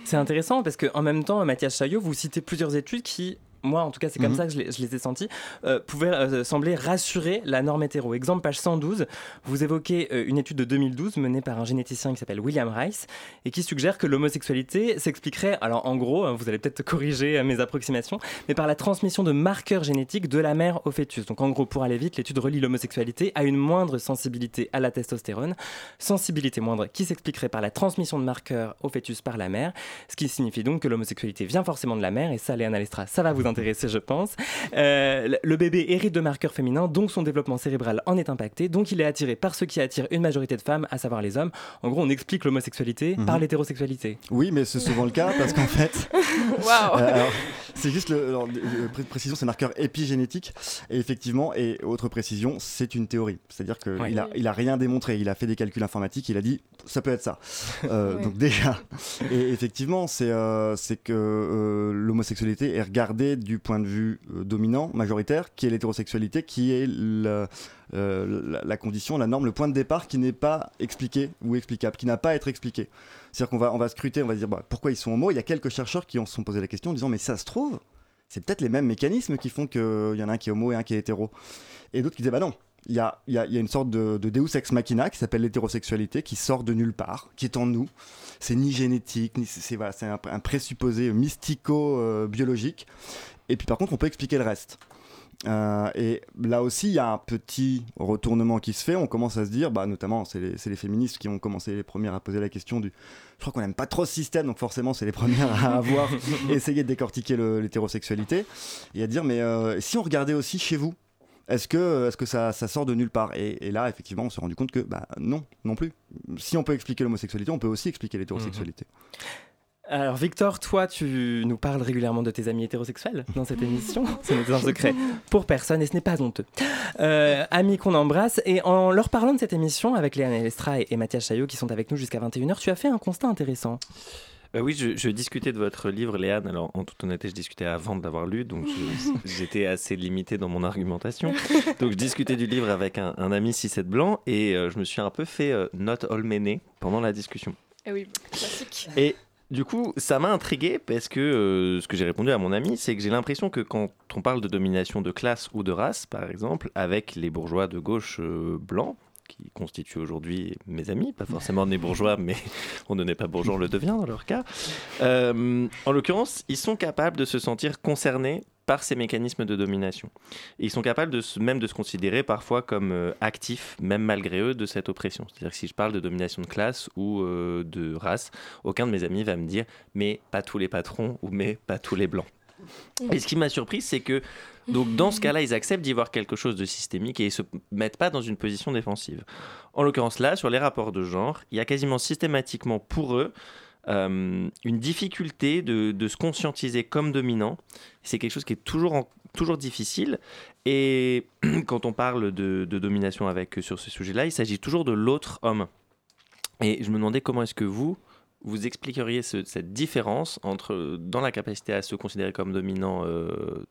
C'est intéressant parce qu'en même temps, Mathias Chaillot, vous citez plusieurs études qui moi en tout cas c'est comme mhm. ça que je les, ai sentis, euh, pouvaient euh, sembler rassurer la norme hétéro. Exemple, page 112, vous évoquez euh, une étude de 2012 menée par un généticien qui s'appelle William Rice et qui suggère que l'homosexualité s'expliquerait, alors en gros, hein, vous allez peut-être corriger mes approximations, mais par la transmission de marqueurs génétiques de la mère au fœtus. Donc en gros, pour aller vite, l'étude relie l'homosexualité à une moindre sensibilité à la testostérone, sensibilité moindre qui s'expliquerait par la transmission de marqueurs au fœtus par la mère, ce qui signifie donc que l'homosexualité vient forcément de la mère, et ça, Léana Lestra, ça va vous intéressé, je pense. Euh, le bébé hérite de marqueurs féminins, donc son développement cérébral en est impacté, donc il est attiré par ce qui attire une majorité de femmes, à savoir les hommes. En gros, on explique l'homosexualité Mhm. par l'hétérosexualité. Oui, mais c'est souvent le cas parce qu'en fait. Waouh Euh, c'est juste le, alors, précision, c'est marqueur épigénétique. Et effectivement, et autre précision, c'est une théorie. C'est-à-dire qu'il Ouais. a, il a rien démontré. Il a fait des calculs informatiques. Il a dit ça peut être ça. Euh, Ouais. Donc déjà. Et effectivement, c'est euh, c'est que euh, l'homosexualité est regardée du point de vue dominant, majoritaire, qui est l'hétérosexualité, qui est le- euh, la, la condition, la norme, le point de départ qui n'est pas expliqué ou explicable, qui n'a pas à être expliqué. C'est-à-dire qu'on va, on va scruter, on va se dire bah, pourquoi ils sont homo. Il y a quelques chercheurs qui se sont posé la question en disant mais ça se trouve, c'est peut-être les mêmes mécanismes qui font qu'il y en a un qui est homo et un qui est hétéro. Et d'autres qui disaient bah non. Il y a, y a- y a une sorte de, de Deus ex machina qui s'appelle l'hétérosexualité, qui sort de nulle part, qui est en nous. C'est ni génétique, ni c'est un, un présupposé mystico-biologique. et puis par contre, on peut expliquer le reste. Euh, et là aussi, il y a un petit retournement qui se fait. On commence à se dire, bah, notamment, c'est les, féministes qui ont commencé les premières à poser la question du. Je crois qu'on n'aime pas trop ce système, donc forcément, c'est les premières à avoir essayé de décortiquer l'hétérosexualité et à dire, mais euh, si on regardait aussi chez vous, est-ce que, est que ça, ça sort de nulle part? Et, et là, effectivement, on s'est rendu compte que bah, non, non plus. Si on peut expliquer l'homosexualité, on peut aussi expliquer l'hétérosexualité. Alors Victor, toi, tu nous parles régulièrement de tes amis hétérosexuels dans cette émission. Ce n'est un secret pour personne et ce n'est pas honteux. Euh, amis qu'on embrasse. Et en leur parlant de cette émission avec Léana Lestra et, et Mathias Chaillot qui sont avec nous jusqu'à 21h, tu as fait un constat intéressant. Euh, oui, je, je discutais de votre livre, Léane. Alors, en toute honnêteté, je discutais avant de l'avoir lu, donc j'étais assez limité dans mon argumentation. Donc, je discutais du livre avec un, un ami 6-7 blanc et euh, je me suis un peu fait euh, note olméné pendant la discussion. Eh oui, classique. Et du coup, ça m'a intrigué parce que euh, ce que j'ai répondu à mon ami, c'est que j'ai l'impression que quand on parle de domination de classe ou de race, par exemple, avec les bourgeois de gauche euh, blancs, qui constituent aujourd'hui mes amis, pas forcément des bourgeois, mais on ne n'est pas bourgeois, on le devient dans leur cas. Euh, en l'occurrence, ils sont capables de se sentir concernés par ces mécanismes de domination. Et ils sont capables de se- même de se considérer parfois comme euh, actifs, même malgré eux, de cette oppression. C'est-à-dire que si je parle de domination de classe ou euh, de race, aucun de mes amis va me dire mais pas tous les patrons ou mais pas tous les blancs. Et ce qui m'a surpris, c'est que donc dans ce cas-là, ils acceptent d'y voir quelque chose de systémique et ils se mettent pas dans une position défensive. En l'occurrence là, sur les rapports de genre, il y a quasiment systématiquement pour eux une difficulté de, de se conscientiser comme dominant. C'est quelque chose qui est toujours, en- toujours difficile. Et quand on parle de, de domination avec sur ce sujet-là, il s'agit toujours de l'autre homme. Et je me demandais comment est-ce que vous, vous expliqueriez ce- cette différence entre dans la capacité à se considérer comme dominant euh,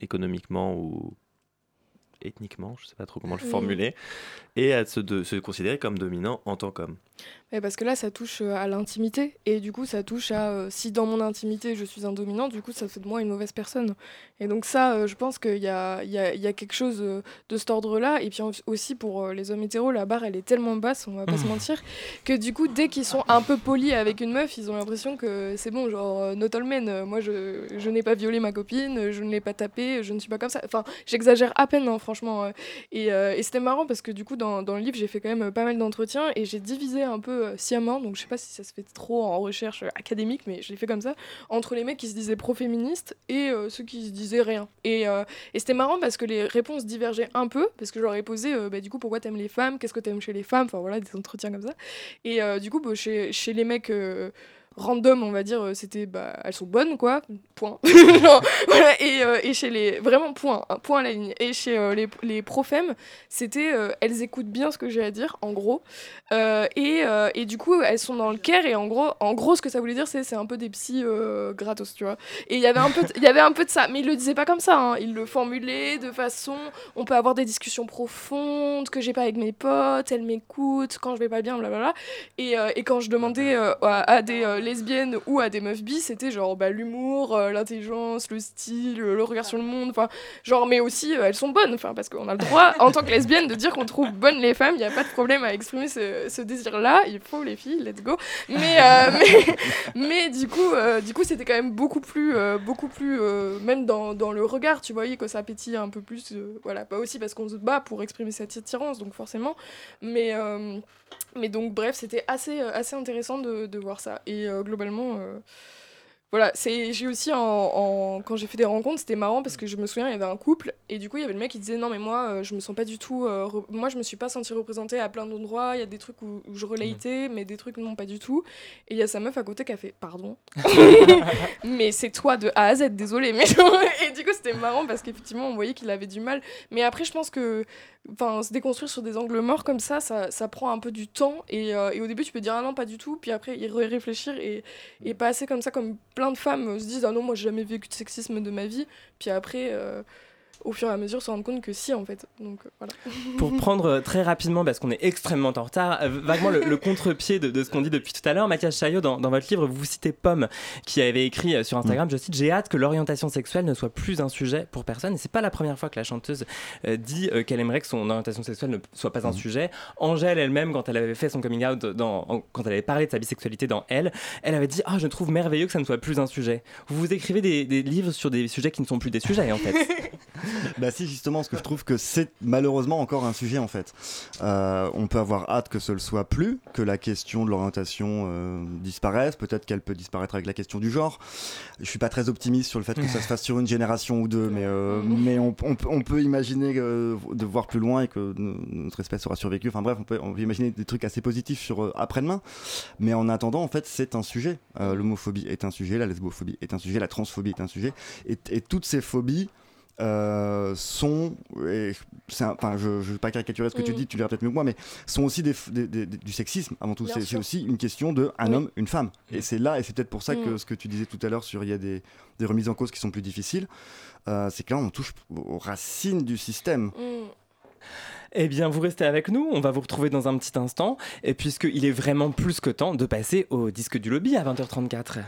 économiquement ou ethniquement, je sais pas trop comment le formuler, et à se, de- se considérer comme dominant en tant qu'homme. Parce que là, ça touche euh, à l'intimité. Et du coup, ça touche à euh, si dans mon intimité, je suis un dominant, du coup, ça fait de moi une mauvaise personne. Et donc, ça, euh, je pense qu'il y a, y, a, y a quelque chose de cet ordre-là. Et puis aussi, pour les hommes hétéros, la barre, elle est tellement basse, on va pas se mentir, que du coup, dès qu'ils sont un peu polis avec une meuf, ils ont l'impression que c'est bon, genre, not all men. Moi, je, je n'ai pas violé ma copine, je ne l'ai pas tapé, je ne suis pas comme ça. Enfin, j'exagère à peine, hein, franchement. Et, euh, et c'était marrant parce que du coup, dans, dans le livre, j'ai fait quand même pas mal d'entretiens et j'ai divisé un peu euh, sciemment, donc je sais pas si ça se fait trop en recherche euh, académique, mais je l'ai fait comme ça, entre les mecs qui se disaient pro-féministes et euh, ceux qui se disaient rien. Et, et c'était marrant parce que les réponses divergeaient un peu, parce que je leur ai posé, bah, du coup, pourquoi t'aimes les femmes, qu'est-ce que t'aimes chez les femmes, enfin voilà, des entretiens comme ça. Et du coup, bah, chez, chez les mecs. Random on va dire euh, c'était bah elles sont bonnes quoi point. Et, euh, et chez les vraiment point un point à la ligne. Et chez euh, les, les c'était elles écoutent bien ce que j'ai à dire en gros. Et, et du coup elles sont dans le care et en gros en gros ce que ça voulait dire c'est un peu des psys gratos tu vois. Et il y avait un peu de- ça mais il le disait pas comme ça hein. il le formulait de façon on peut avoir des discussions profondes que j'ai pas avec mes potes elles m'écoutent quand je vais pas bien blablabla. Et, et quand je demandais à, des lesbiennes ou à des meufs bi c'était genre bah, l'humour euh, l'intelligence le style le le regard sur le monde enfin genre mais aussi euh, elles sont bonnes enfin parce qu'on a le droit en tant que lesbienne de dire qu'on trouve bonnes les femmes il y a pas de problème à exprimer ce, ce désir là il faut les filles let's go. Mais euh, mais, du coup euh, du c'était quand même beaucoup plus euh, beaucoup plus euh, même dans, dans le regard tu voyais que ça pétille un peu plus euh, voilà pas aussi parce qu'on se bat pour exprimer cette attirance donc forcément mais euh, mais donc bref c'était assez euh, intéressant de, de voir ça. Et euh, globalement euh, voilà, c'est j'ai aussi en, en- quand j'ai fait des rencontres, c'était marrant parce que je me souviens, il y avait un couple et du coup, il y avait le mec qui disait non mais moi euh, je me sens pas du tout euh, re- moi je me suis pas sentie représentée à plein d'endroits, il y a des trucs où, où je relatais mais des trucs non pas du tout. Et il y a sa meuf à côté qui a fait pardon. mais c'est toi de A à Z, désolé mais et du coup, c'était marrant parce qu'effectivement, on voyait qu'il avait du mal. Mais après je pense que enfin se déconstruire sur des angles morts comme ça ça, ça prend un peu du temps et, euh, et au début tu peux dire ah non pas du tout. Puis après y ré- réfléchir et, et passer comme ça comme plein de femmes euh, se disent ah non moi j'ai jamais vécu de sexisme de ma vie. Puis après euh, au fur et à mesure se rendre compte que si en fait donc euh, voilà Pour prendre euh, très rapidement, parce qu'on est extrêmement en retard, euh, vaguement le, le contre-pied de, de ce qu'on dit depuis tout à l'heure, Mathias Chaillot, dans, dans votre livre, vous citez Pomme, qui avait écrit sur Instagram, je cite, J'ai hâte que l'orientation sexuelle ne soit plus un sujet pour personne. Et c'est pas la première fois que la chanteuse euh, dit euh, qu'elle aimerait que son orientation sexuelle ne soit pas un sujet. Angèle elle-même, quand elle avait fait son coming out, dans, en- quand elle avait parlé de sa bisexualité dans Elle, elle avait dit Ah, je trouve merveilleux que ça ne soit plus un sujet. Vous vous écrivez des, des livres sur des sujets qui ne sont plus des sujets, en fait. Bah si justement, parce que je trouve que c'est malheureusement encore un sujet en fait. Euh, on peut avoir hâte que ce le soit plus, que la question de l'orientation euh, disparaisse. Peut-être qu'elle peut disparaître avec la question du genre. Je suis pas très optimiste sur le fait que ça se fasse sur une génération ou deux, mais euh, mais on, peut- imaginer de voir plus loin et que no- notre espèce aura survécu. Enfin bref, on peut, imaginer des trucs assez positifs sur après-demain. Mais en attendant, en fait, c'est un sujet. L'homophobie est un sujet, la lesbophobie est un sujet, la transphobie est un sujet, et, et toutes ces phobies euh, sont, et c'est un- enfin, je ne vais pas caricaturer ce que tu Mm. dis, tu diras peut-être mieux que moi, mais sont aussi des, f- des- des- des- du sexisme avant tout. C'est aussi une question de un Oui. homme, une femme. Et c'est là, et c'est peut-être pour ça que Mm. ce que tu disais tout à l'heure sur il y a des, des remises en cause qui sont plus difficiles, euh, c'est que là on touche aux racines du système. Mm. Eh bien, vous restez avec nous, on va vous retrouver dans un petit instant, et puisqu'il est vraiment plus que temps de passer au disque du lobby à 20h34.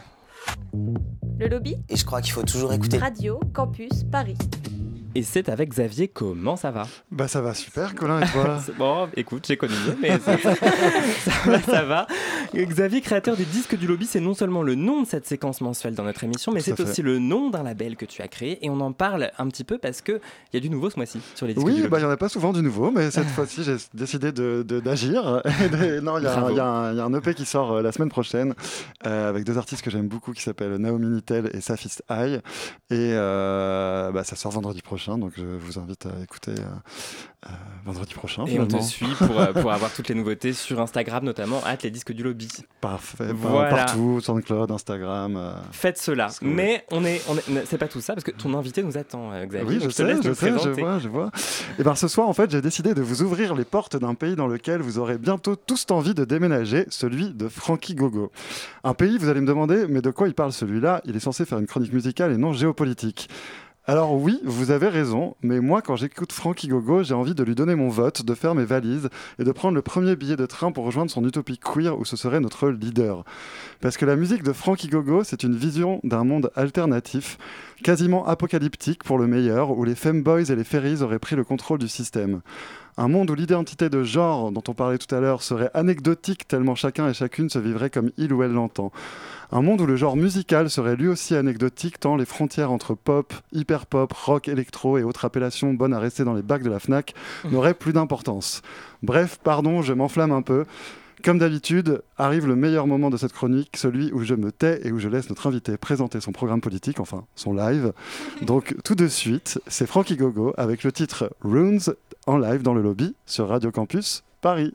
Le lobby Et je crois qu'il faut toujours écouter. Radio Campus Paris. Et c'est avec Xavier, comment ça va? Bah ça va super, Colin et toi? Bon, écoute, j'ai connu mieux, mais ça, va, ça va. Xavier, créateur des disques du lobby, c'est non seulement le nom de cette séquence mensuelle dans notre émission, mais c'est aussi le nom d'un label que tu as créé, et on en parle un petit peu parce qu'il y a du nouveau ce mois-ci sur les disques du Oui, lobby. bah il n'y en a pas souvent du nouveau, mais cette fois-ci j'ai décidé de- de- d'agir. Et de- non, il y, a un- y y a EP qui sort euh, la semaine prochaine euh, avec deux artistes que j'aime beaucoup qui s'appellent Naomi Nittel et Safis Eye. Et euh, bah, ça sort vendredi prochain, donc je vous invite à écouter euh, euh, vendredi prochain. Et on te suit pour, euh, pour avoir toutes les nouveautés sur Instagram, notamment, at les disques du lobby. Parfait, par- Voilà. partout, SoundCloud, Instagram. Faites cela. Que- Mais on est, on est- c'est pas tout ça, parce que ton invité nous attend, Xavier. Oui, je te sais, je sais, je vois, je vois. Et bien ce soir, en fait, j'ai décidé de vous ouvrir les portes d'un pays dans lequel vous aurez bientôt tous envie de déménager, celui de Frankie Gogo. Un pays, vous allez me demander, mais de quoi il parle celui-là? Il est censé faire une chronique musicale et non géopolitique. Alors oui, vous avez raison, mais moi quand j'écoute Frankie Gogo, j'ai envie de lui donner mon vote, de faire mes valises et de prendre le premier billet de train pour rejoindre son utopie queer où ce serait notre leader. Parce que la musique de Frankie Gogo, c'est une vision d'un monde alternatif, quasiment apocalyptique pour le meilleur, où les femboys et les fairies auraient pris le contrôle du système. Un monde où l'identité de genre dont on parlait tout à l'heure serait anecdotique tellement chacun et chacune se vivrait comme il ou elle l'entend. Un monde où le genre musical serait lui aussi anecdotique tant les frontières entre pop, hyper-pop, rock, électro et autres appellations bonnes à rester dans les bacs de la FNAC n'auraient plus d'importance. Bref, pardon, je m'enflamme un peu. Comme d'habitude, arrive le meilleur moment de cette chronique, celui où je me tais et où je laisse notre invité présenter son programme politique, enfin son live. Donc tout de suite, c'est Frankie Gogo avec le titre Runes en live dans le lobby sur Radio Campus Paris.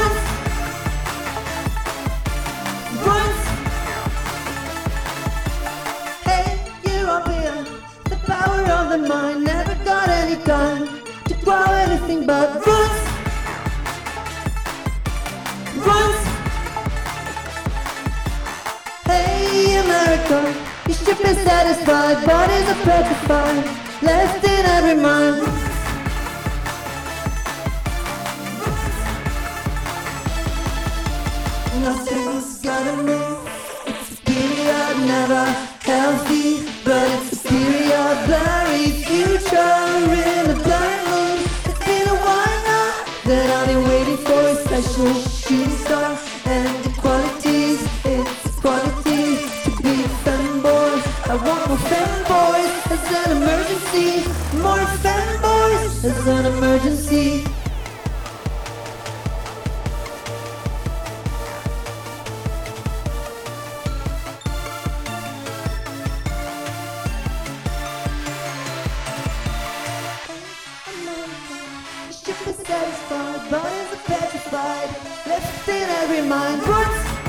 the mind never got any time to grow anything but roots. Roots! Hey, America, you should be satisfied, bodies are petrified, left in every mind. Nothing's gonna move. It's a period never healthy, but it's a period blurry an emergency. Satisfied, bodies are petrified, left in every mind. Roots!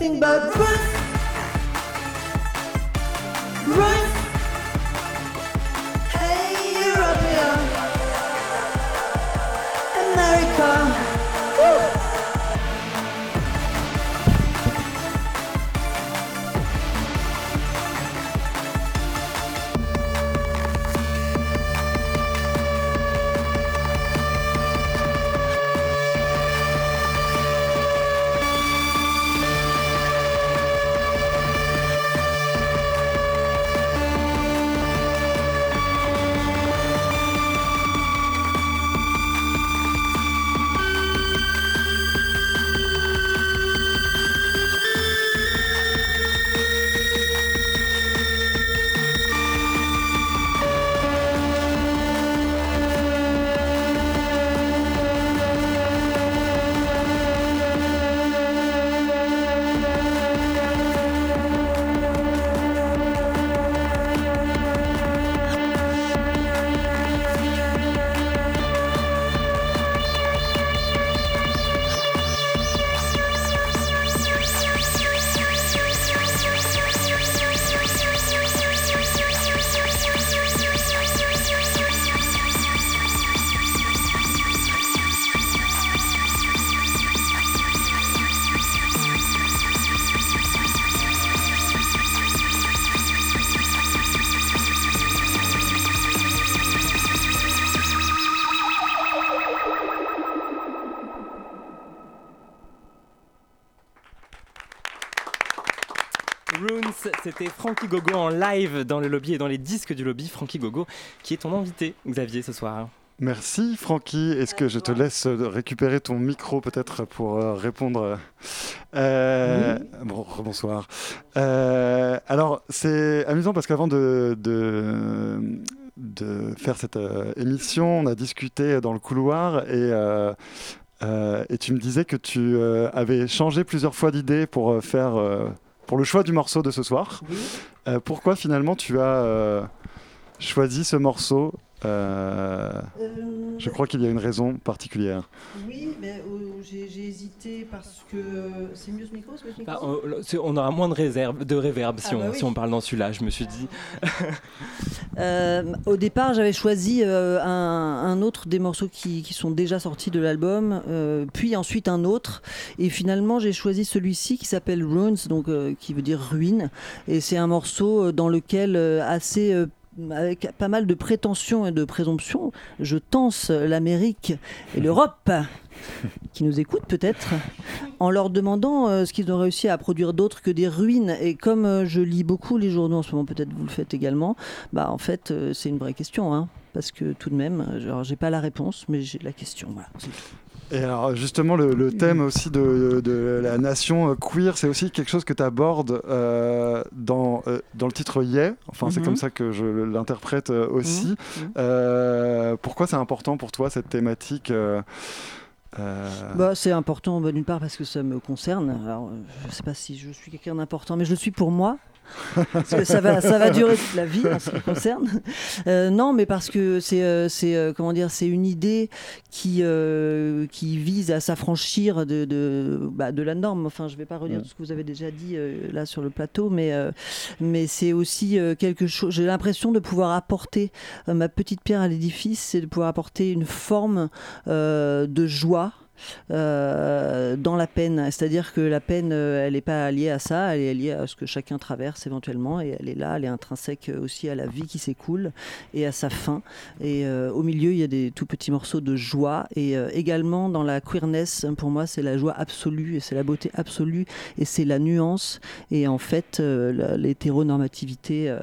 nothing but Runes, c'était Frankie Gogo en live dans le lobby et dans les disques du lobby. Frankie Gogo, qui est ton invité, Xavier, ce soir. Merci Francky. Est-ce que je te laisse euh, récupérer ton micro peut-être pour euh, répondre euh, Bon, bonsoir. alors c'est amusant parce qu'avant de, de, de faire cette euh, émission. On a discuté dans le couloir et, euh, euh, et tu me disais que tu euh, avais changé plusieurs fois d'idée pour euh, faire euh, pour le choix du morceau de ce soir. Euh, pourquoi finalement tu as euh, choisi ce morceau Euh, Je crois qu'il y a une raison particulière. Oui, mais euh, j'ai hésité parce que. euh, C'est mieux ce micro, ce micro Bah, on, on aura moins de réserve, de réverb si, Ah on, bah oui. si on parle dans celui-là, je me suis dit. Euh, au départ, j'avais choisi euh, un, un autre des morceaux qui, qui sont déjà sortis de l'album, euh, puis ensuite un autre. Et finalement, j'ai choisi celui-ci qui s'appelle Runes, donc euh, qui veut dire ruine. Et c'est un morceau euh, dans lequel euh, assez euh, avec pas mal de prétentions et de présomptions, je tense l'Amérique et l'Europe qui nous écoutent peut-être, en leur demandant euh, ce qu'ils ont réussi à produire d'autre que des ruines. Et comme euh, je lis beaucoup les journaux en ce moment, peut-être vous le faites également, bah en fait euh, c'est une vraie question, hein, parce que tout de même, j'ai pas la réponse, mais j'ai la question. Voilà, c'est tout. Et alors justement, le, le thème aussi de, de la nation euh, queer, c'est aussi quelque chose que tu abordes euh, dans, euh, dans le titre Yeah. Enfin, c'est Mhm. comme ça que je l'interprète aussi. Mhm. Euh, pourquoi c'est important pour toi cette thématique euh, euh, Bah, c'est important bah, d'une part parce que ça me concerne. Alors, je sais pas si je suis quelqu'un d'important, mais je le suis pour moi. Parce que ça va, ça va durer toute la vie en ce qui me concerne. Euh, non, mais parce que c'est, euh, c'est euh, comment dire, c'est une idée qui euh, qui vise à s'affranchir de de, bah, de la norme. Enfin, je vais pas redire Mm. tout ce que vous avez déjà dit euh, là sur le plateau, mais mais c'est aussi quelque chose. J'ai l'impression de pouvoir apporter ma petite pierre à l'édifice, c'est de pouvoir apporter une forme de joie. Euh, dans la peine, c'est-à-dire que la peine, euh, elle n'est pas liée à ça, elle est liée à ce que chacun traverse éventuellement, et elle est là, elle est intrinsèque aussi à la vie qui s'écoule et à sa fin. Et euh, au milieu, il y a des tout petits morceaux de joie, et également dans la queerness, pour moi, c'est la joie absolue, et c'est la beauté absolue, et c'est la nuance, et en fait, l'hétéronormativité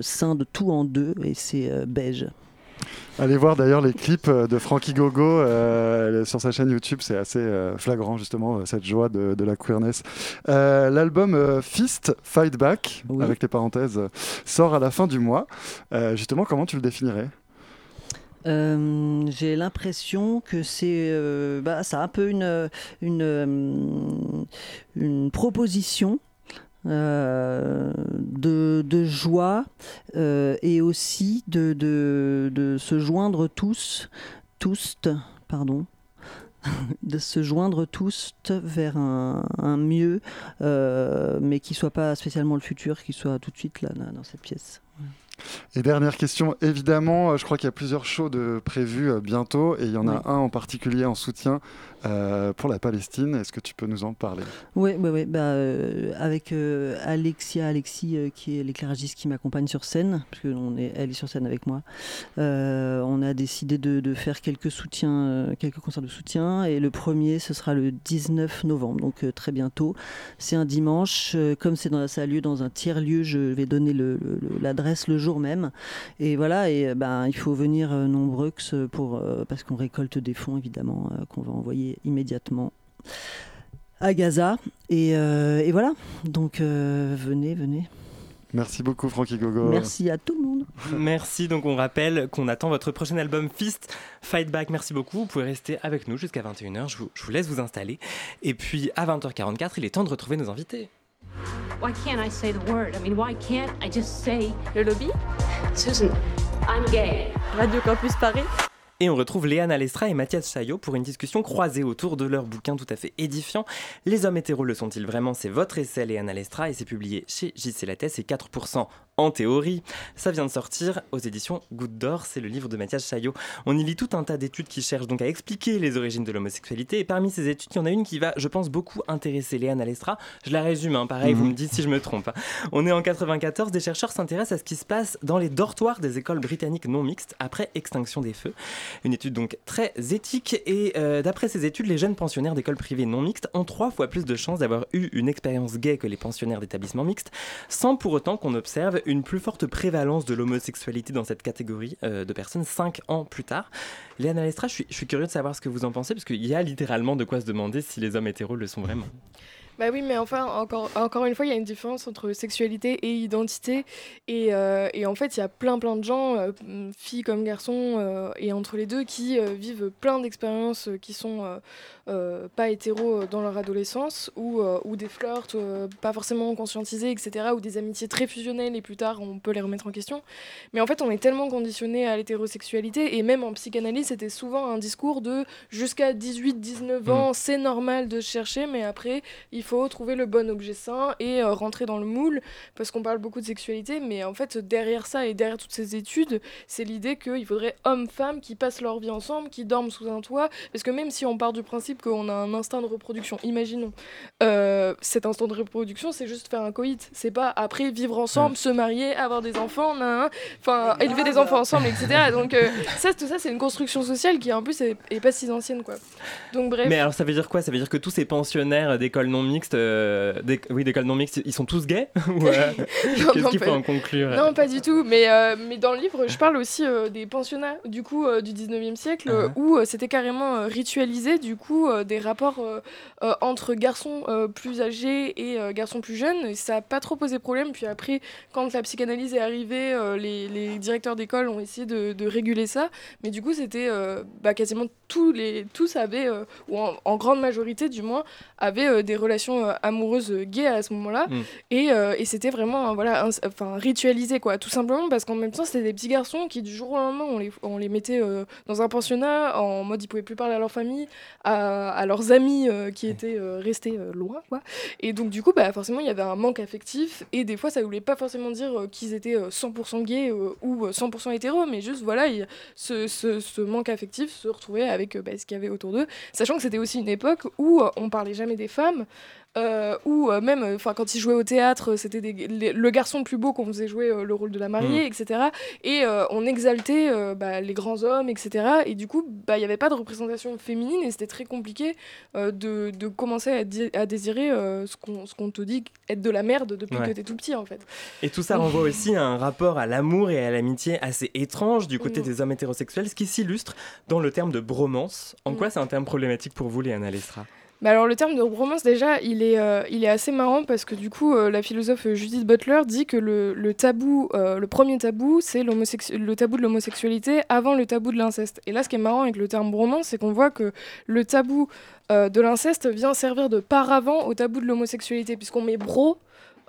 scinde tout en deux, et c'est beige. Allez voir d'ailleurs les clips euh, de Frankie Gogo euh, sur sa chaîne YouTube, c'est assez euh, flagrant justement cette joie de, de la queerness. Euh, L'album Fist Fight Back, Oui. avec les parenthèses, sort à la fin du mois. Justement, comment tu le définirais? Euh, J'ai l'impression que c'est euh, bah, ça a un peu une, une, une proposition euh, de, de joie euh, et aussi de, de, de se joindre tous, tous, pardon, de se joindre tous vers un, un mieux, euh, mais qui soit pas spécialement le futur, qui soit tout de suite là, là, dans cette pièce. Et dernière question, évidemment, je crois qu'il y a plusieurs shows de prévus bientôt, et il y en a un en particulier en soutien euh, pour la Palestine. Est-ce que tu peux nous en parler? Oui, oui, oui. Bah, euh, avec euh, Alexia Alexis, qui est l'éclairagiste qui m'accompagne sur scène, parce on est, elle est sur scène avec moi, on a décidé de, faire quelques concerts de soutien. Et le premier, ce sera le 19 novembre, donc très bientôt. C'est un dimanche. comme c'est dans, ça a lieu dans un tiers-lieu, je vais donner l'adresse le, jour même. Et voilà, et ben, il faut venir nombreux parce qu'on récolte des fonds, évidemment, qu'on va envoyer immédiatement à Gaza. Et, euh, et voilà, donc euh, venez, venez. Merci beaucoup, Frankie Gogo. Merci à tout le monde. Merci, donc on rappelle qu'on attend votre prochain album Fist Fight Back. Merci beaucoup, vous pouvez rester avec nous jusqu'à 21h, je vous, je vous laisse vous installer. Et puis à 20h44, il est temps de retrouver nos invités. Why can't I say the word? I mean, why can't I just say Le lobby? Susan, I'm gay. Radio Campus Paris Et on retrouve Léane Alestra et Mathias Chaillot pour une discussion croisée autour de leur bouquin tout à fait édifiant. Les hommes hétéros le sont-ils vraiment? C'est votre essai Léane Alestra et c'est publié chez JC Lattès et 4% en théorie. Ça vient de sortir aux éditions Goutte d'Or, c'est le livre de Mathias Chaillot. On y lit tout un tas d'études qui cherchent donc à expliquer les origines de l'homosexualité et parmi ces études, il y en a une qui va, je pense, beaucoup intéresser Léane Alestra. Je la résume, hein, pareil, vous me dites si je me trompe. hein. On est en 94, des chercheurs s'intéressent à ce qui se passe dans les dortoirs des écoles britanniques non mixtes après extinction des feux. Une étude donc très éthique et euh, d'après ces études, les jeunes pensionnaires d'écoles privées non mixtes ont trois fois plus de chances d'avoir eu une expérience gay que les pensionnaires d'établissements mixtes, sans pour autant qu'on observe une plus forte prévalence de l'homosexualité dans cette catégorie euh, de personnes cinq ans plus tard. Léana Lestra, je suis, je suis curieux de savoir ce que vous en pensez, parce qu'il y a littéralement de quoi se demander si les hommes hétéros le sont vraiment. Bah oui, mais enfin, encore, encore une fois, il y a une différence entre sexualité et identité. Et, euh, et en fait, il y a plein, plein de gens, euh, mm, filles comme garçons, euh, et entre les deux, qui vivent plein d'expériences qui sont pas hétéros dans leur adolescence, ou, ou des flirts pas forcément conscientisés, etc., ou des amitiés très fusionnelles, et plus tard, on peut les remettre en question. Mais en fait, on est tellement conditionné à l'hétérosexualité, et même en psychanalyse, c'était souvent un discours de jusqu'à 18-19 ans, c'est normal de chercher, mais après, il faut trouver le bon objet sain et euh, rentrer dans le moule, parce qu'on parle beaucoup de sexualité, mais en fait, derrière ça et derrière toutes ces études, c'est l'idée qu'il faudrait hommes-femmes qui passent leur vie ensemble, qui dorment sous un toit, parce que même si on part du principe qu'on a un instinct de reproduction, imaginons, euh, cet instinct de reproduction, c'est juste faire un coït, c'est pas après vivre ensemble, se marier, avoir des enfants, enfin, élever des enfants ensemble, etc. Donc, euh, ça, tout ça, c'est une construction sociale qui, en plus, est, est pas si ancienne, quoi. Donc, bref. Mais alors ça veut dire quoi? Ça veut dire que tous ces pensionnaires d'écoles non mixtes, euh, d'éc- oui d'écoles non mixtes, ils sont tous gays euh, Qu'est-ce qu'il faut en conclure Non, pas du tout. Mais, euh, mais dans le livre, je parle aussi euh, des pensionnats du coup du 19e siècle Uh-huh. où c'était carrément ritualisé du coup des rapports entre garçons plus âgés et garçons plus jeunes. Et ça n'a pas trop posé problème. Puis après, quand la psychanalyse est arrivée, les, les directeurs d'école ont essayé de, de réguler ça. Mais du coup, c'était bah, quasiment tous les tous avaient ou en, en grande majorité du moins avaient des relations euh, amoureuses euh, gays à ce moment-là. Mm. Et, euh, et c'était vraiment voilà, enfin, ritualisé, quoi. Tout simplement parce qu'en même temps, c'était des petits garçons qui, du jour au lendemain, on les, on les mettait dans un pensionnat en mode ils pouvaient plus parler à leur famille, à, à leurs amis qui étaient restés loin, quoi. Et donc, du coup, bah, forcément, il y avait un manque affectif. Et des fois, ça voulait pas forcément dire qu'ils étaient euh, 100% gays ou euh, 100% hétéros, mais juste, voilà, il- ce, ce, ce manque affectif se retrouvait avec bah, ce qu'il y avait autour d'eux. Sachant que c'était aussi une époque où on parlait jamais des femmes. Euh, ou euh, même enfin quand ils jouaient au théâtre c'était le garçon le plus beau qu'on faisait jouer euh, le rôle de la mariée Mm. etc et euh, on exaltait euh, bah, les grands hommes etc et du coup bah, il n'y avait pas de représentation féminine et c'était très compliqué euh, de, de commencer à, désirer euh, ce qu'on ce qu'on te dit être de la merde depuis Ouais. que t'es tout petit en fait Et tout ça renvoie aussi à un rapport à l'amour et à l'amitié assez étrange du côté Mm. des hommes hétérosexuels, ce qui s'illustre dans le terme de bromance. En Mm. quoi c'est un terme problématique pour vous, Léana Lestra? Bah alors le terme de romance déjà il est, euh, assez marrant parce que du coup euh, la philosophe Judith Butler dit que le, tabou, euh, le premier tabou c'est le tabou de l'homosexualité avant le tabou de l'inceste. Et là ce qui est marrant avec le terme romance c'est qu'on voit que le tabou de l'inceste vient servir de paravent au tabou de l'homosexualité puisqu'on met bro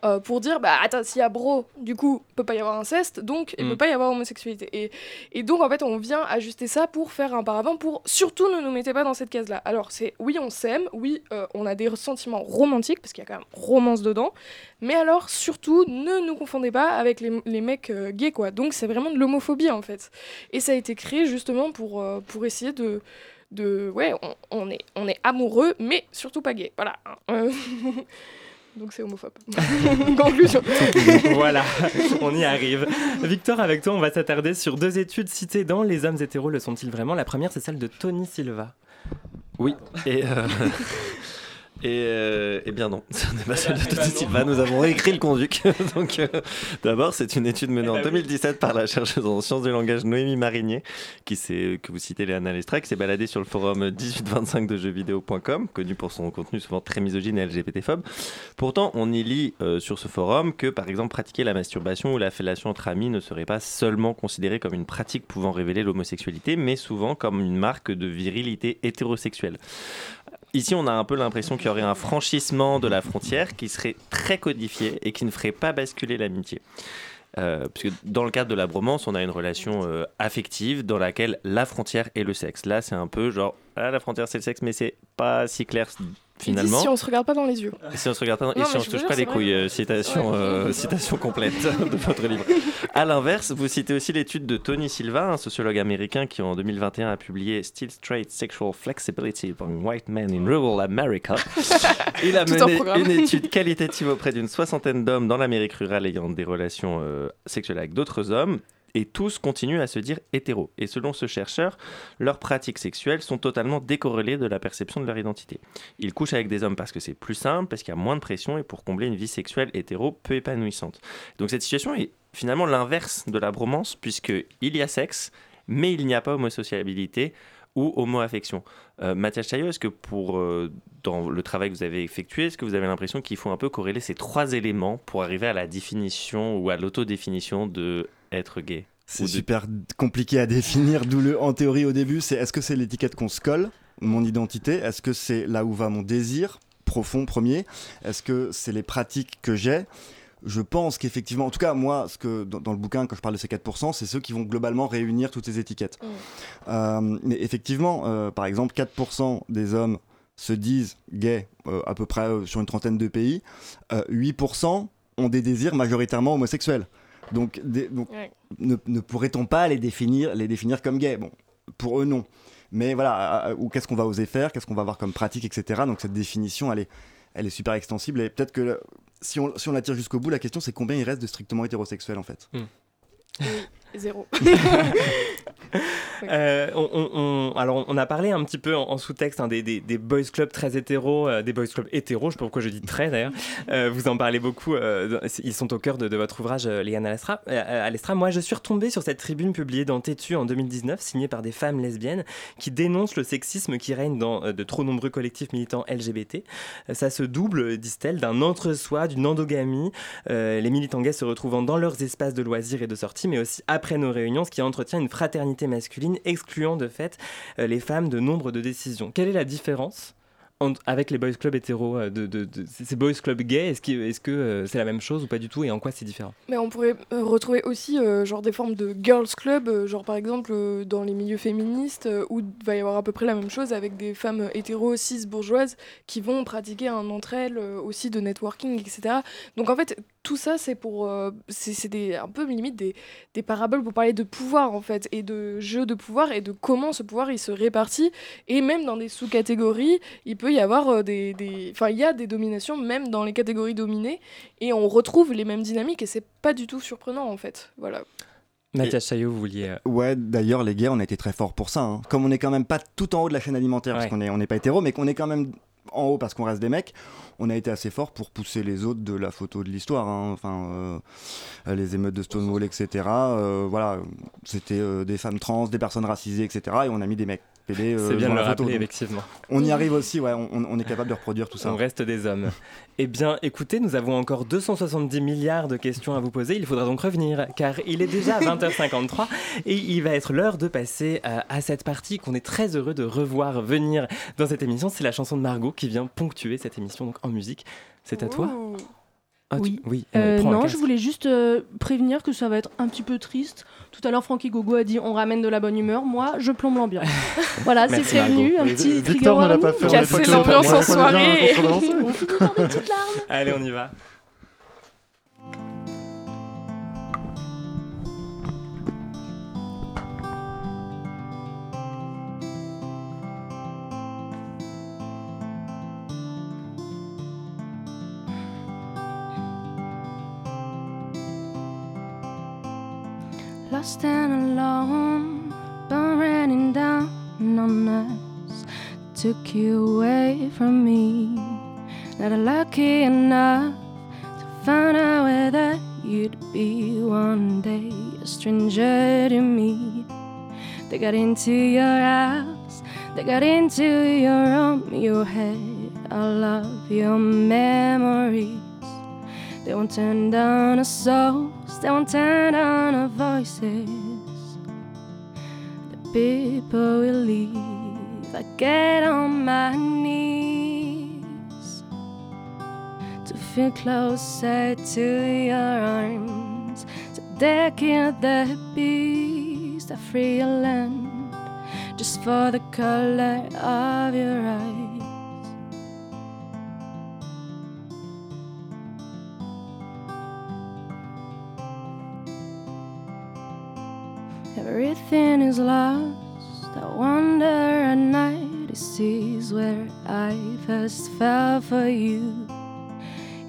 euh, pour dire bah attends s'il y a bro du coup peut pas y avoir inceste donc il Mm. peut pas y avoir homosexualité. Et, et donc en fait on vient ajuster ça pour faire un paravent pour surtout ne nous mettez pas dans cette case là alors c'est oui on s'aime oui euh, on a des sentiments romantiques parce qu'il y a quand même romance dedans mais alors surtout ne nous confondez pas avec les, les mecs euh, gays quoi. Donc c'est vraiment de l'homophobie en fait. Et ça a été créé justement pour, pour essayer de de ouais on, on est on est amoureux mais surtout pas gay voilà donc c'est homophobe conclusion voilà, on y arrive. Victor, avec toi, on va s'attarder sur deux études citées dans Les hommes hétéros le sont-ils vraiment? La première, c'est celle de Tony Silva. Oui, et, euh, et, euh, eh bien non, ce n'est pas celle de Tony Silva, nous avons réécrit le conduc. Donc, euh, d'abord, c'est une étude menée en 2017 par la chercheuse en sciences du langage Noémie Marinier, qui que vous citez Léana Lestra, qui s'est baladée sur le forum 1825 de jeuxvideo.com, connu pour son contenu souvent très misogyne et LGBT-phobe. Pourtant, on y lit euh, sur ce forum que, par exemple, pratiquer la masturbation ou la fellation entre amis ne serait pas seulement considéré comme une pratique pouvant révéler l'homosexualité, mais souvent comme une marque de virilité hétérosexuelle. Ici, on a un peu l'impression qu'il y aurait un franchissement de la frontière qui serait très codifié et qui ne ferait pas basculer l'amitié. Euh, parce que dans le cadre de la bromance, on a une relation euh, affective dans laquelle la frontière est le sexe. Là, c'est un peu genre, ah, la frontière c'est le sexe, mais c'est pas si clair finalement. si on se regarde pas dans les yeux Et si on se regarde pas, et Non, si mais on se touche jure, pas les couilles, euh, citation, Ouais. euh, citation complète de votre livre. À l'inverse, vous citez aussi l'étude de Tony Silva, un sociologue américain qui en 2021 a publié Still Straight Sexual Flexibility Among White Men in Rural America. Il a un mené une étude qualitative auprès d'une soixantaine d'hommes dans l'Amérique rurale ayant des relations euh, sexuelles avec d'autres hommes. Et tous continuent à se dire hétéros. Et selon ce chercheur, leurs pratiques sexuelles sont totalement décorrélées de la perception de leur identité. Ils couchent avec des hommes parce que c'est plus simple, parce qu'il y a moins de pression et pour combler une vie sexuelle hétéro peu épanouissante. Donc cette situation est finalement l'inverse de la bromance, puisqu'il y a sexe, mais il n'y a pas homosociabilité ou homo-affection. Euh, Mathias Chaillot, est-ce que pour euh, dans le travail que vous avez effectué, est-ce que vous avez l'impression qu'il faut un peu corréler ces trois éléments pour arriver à la définition ou à l'autodéfinition de être gay C'est super compliqué à définir, d'où le en théorie au début, c'est est-ce que c'est l'étiquette qu'on se colle, mon identité, est-ce que c'est là où va mon désir profond premier, est-ce que c'est les pratiques que j'ai? Je pense qu'effectivement, en tout cas, moi, ce que, dans, dans, le bouquin, quand je parle de ces 4%, c'est ceux qui vont globalement réunir toutes ces étiquettes. Mmh. Euh, mais effectivement, euh, par exemple, 4% des hommes se disent gays euh, à peu près sur une trentaine de pays, 8% ont des désirs majoritairement homosexuels. Donc, des, donc ouais. ne, ne pourrait-on pas les définir, les définir comme gays? Bon, pour eux, non. Mais voilà, ou qu'est-ce qu'on va oser faire, qu'est-ce qu'on va avoir comme pratique, etc. Donc cette définition, elle est, elle est super extensible et peut-être que si on, si on la tire jusqu'au bout, la question c'est combien il reste de strictement hétérosexuels en fait? Mm. Zéro. euh, on, on, alors, on a parlé un petit peu en, en sous-texte hein, des, des, des, boys clubs très hétéros, euh, des boys clubs hétéros, je sais pas pourquoi je dis très d'ailleurs. Euh, vous en parlez beaucoup, ils sont au cœur de, de votre ouvrage, Léane Alestra. Alestra. Moi, je suis retombée sur cette tribune publiée dans Tétu en 2019, signée par des femmes lesbiennes, qui dénoncent le sexisme qui règne dans de trop nombreux collectifs militants LGBT. Ça se double, disent-elles, d'un entre-soi, d'une endogamie, les militants gays se retrouvant dans leurs espaces de loisirs et de sortie, mais aussi après nos réunions, ce qui entretient une fraternité masculine, excluant de fait euh, les femmes de nombre de décisions. Quelle est la différence avec les boys clubs hétéros, euh, de, ces boys clubs gays, est-ce que euh, c'est la même chose ou pas du tout et en quoi c'est différent? Mais on pourrait euh, retrouver aussi genre des formes de girls club, genre par exemple dans les milieux féministes, où il va y avoir à peu près la même chose avec des femmes hétéros, cis, bourgeoises, qui vont pratiquer un entre elles aussi de networking, etc. Donc en fait, tout ça, c'est pour. c'est un peu limite des, des paraboles pour parler de pouvoir en fait, et de jeu de pouvoir, et de comment ce pouvoir il se répartit, et même dans des sous-catégories, il peut y avoir des. Enfin, il y a des dominations même dans les catégories dominées, et on retrouve les mêmes dynamiques, et c'est pas du tout surprenant en fait. Voilà. Mathias Chaillot, vous vouliez. Euh... Ouais, d'ailleurs, les gays, on a été très forts pour ça. Hein. Comme on est quand même pas tout en haut de la chaîne alimentaire, ouais. parce qu'on n'est on est pas hétéro, mais qu'on est quand même en haut parce qu'on reste des mecs, on a été assez fort pour pousser les autres de la photo de l'histoire. Hein. Enfin, euh, les émeutes de Stonewall, etc. Euh, voilà, c'était euh, des femmes trans, des personnes racisées, etc. Et on a mis des mecs. Euh, c'est bien de le rappeler, effectivement. On y arrive aussi, ouais, on, on, est capable de reproduire tout ça. On reste des hommes. eh bien, écoutez, nous avons encore 270 milliards de questions à vous poser. Il faudra donc revenir, car il est déjà 20h53 et il va être l'heure de passer à, à cette partie qu'on est très heureux de revoir venir dans cette émission. C'est la chanson de Margot qui vient ponctuer cette émission donc en musique. C'est à toi ah, oui. Tu... oui. Euh, non, je voulais juste euh, prévenir que ça va être un petit peu triste. Tout à l'heure, Francky Gogo a dit on ramène de la bonne humeur. Moi, je plombe l'ambiance. voilà, c'est prévenu. Un petit Victor pas fait. Casser l'ambiance en soirée. Allez, on y va. Lost and alone, but raining down on us. Took you away from me. Not lucky enough to find out where that you'd be one day, a stranger to me. They got into your house, they got into your room, your head. I love your memories. They won't turn down our souls, they won't turn down our voices. The people will leave. I get on my knees to feel closer to your arms. To deck in the beast, a free land just for the color of your eyes. Everything is lost. I wonder at night this is where I first fell for you.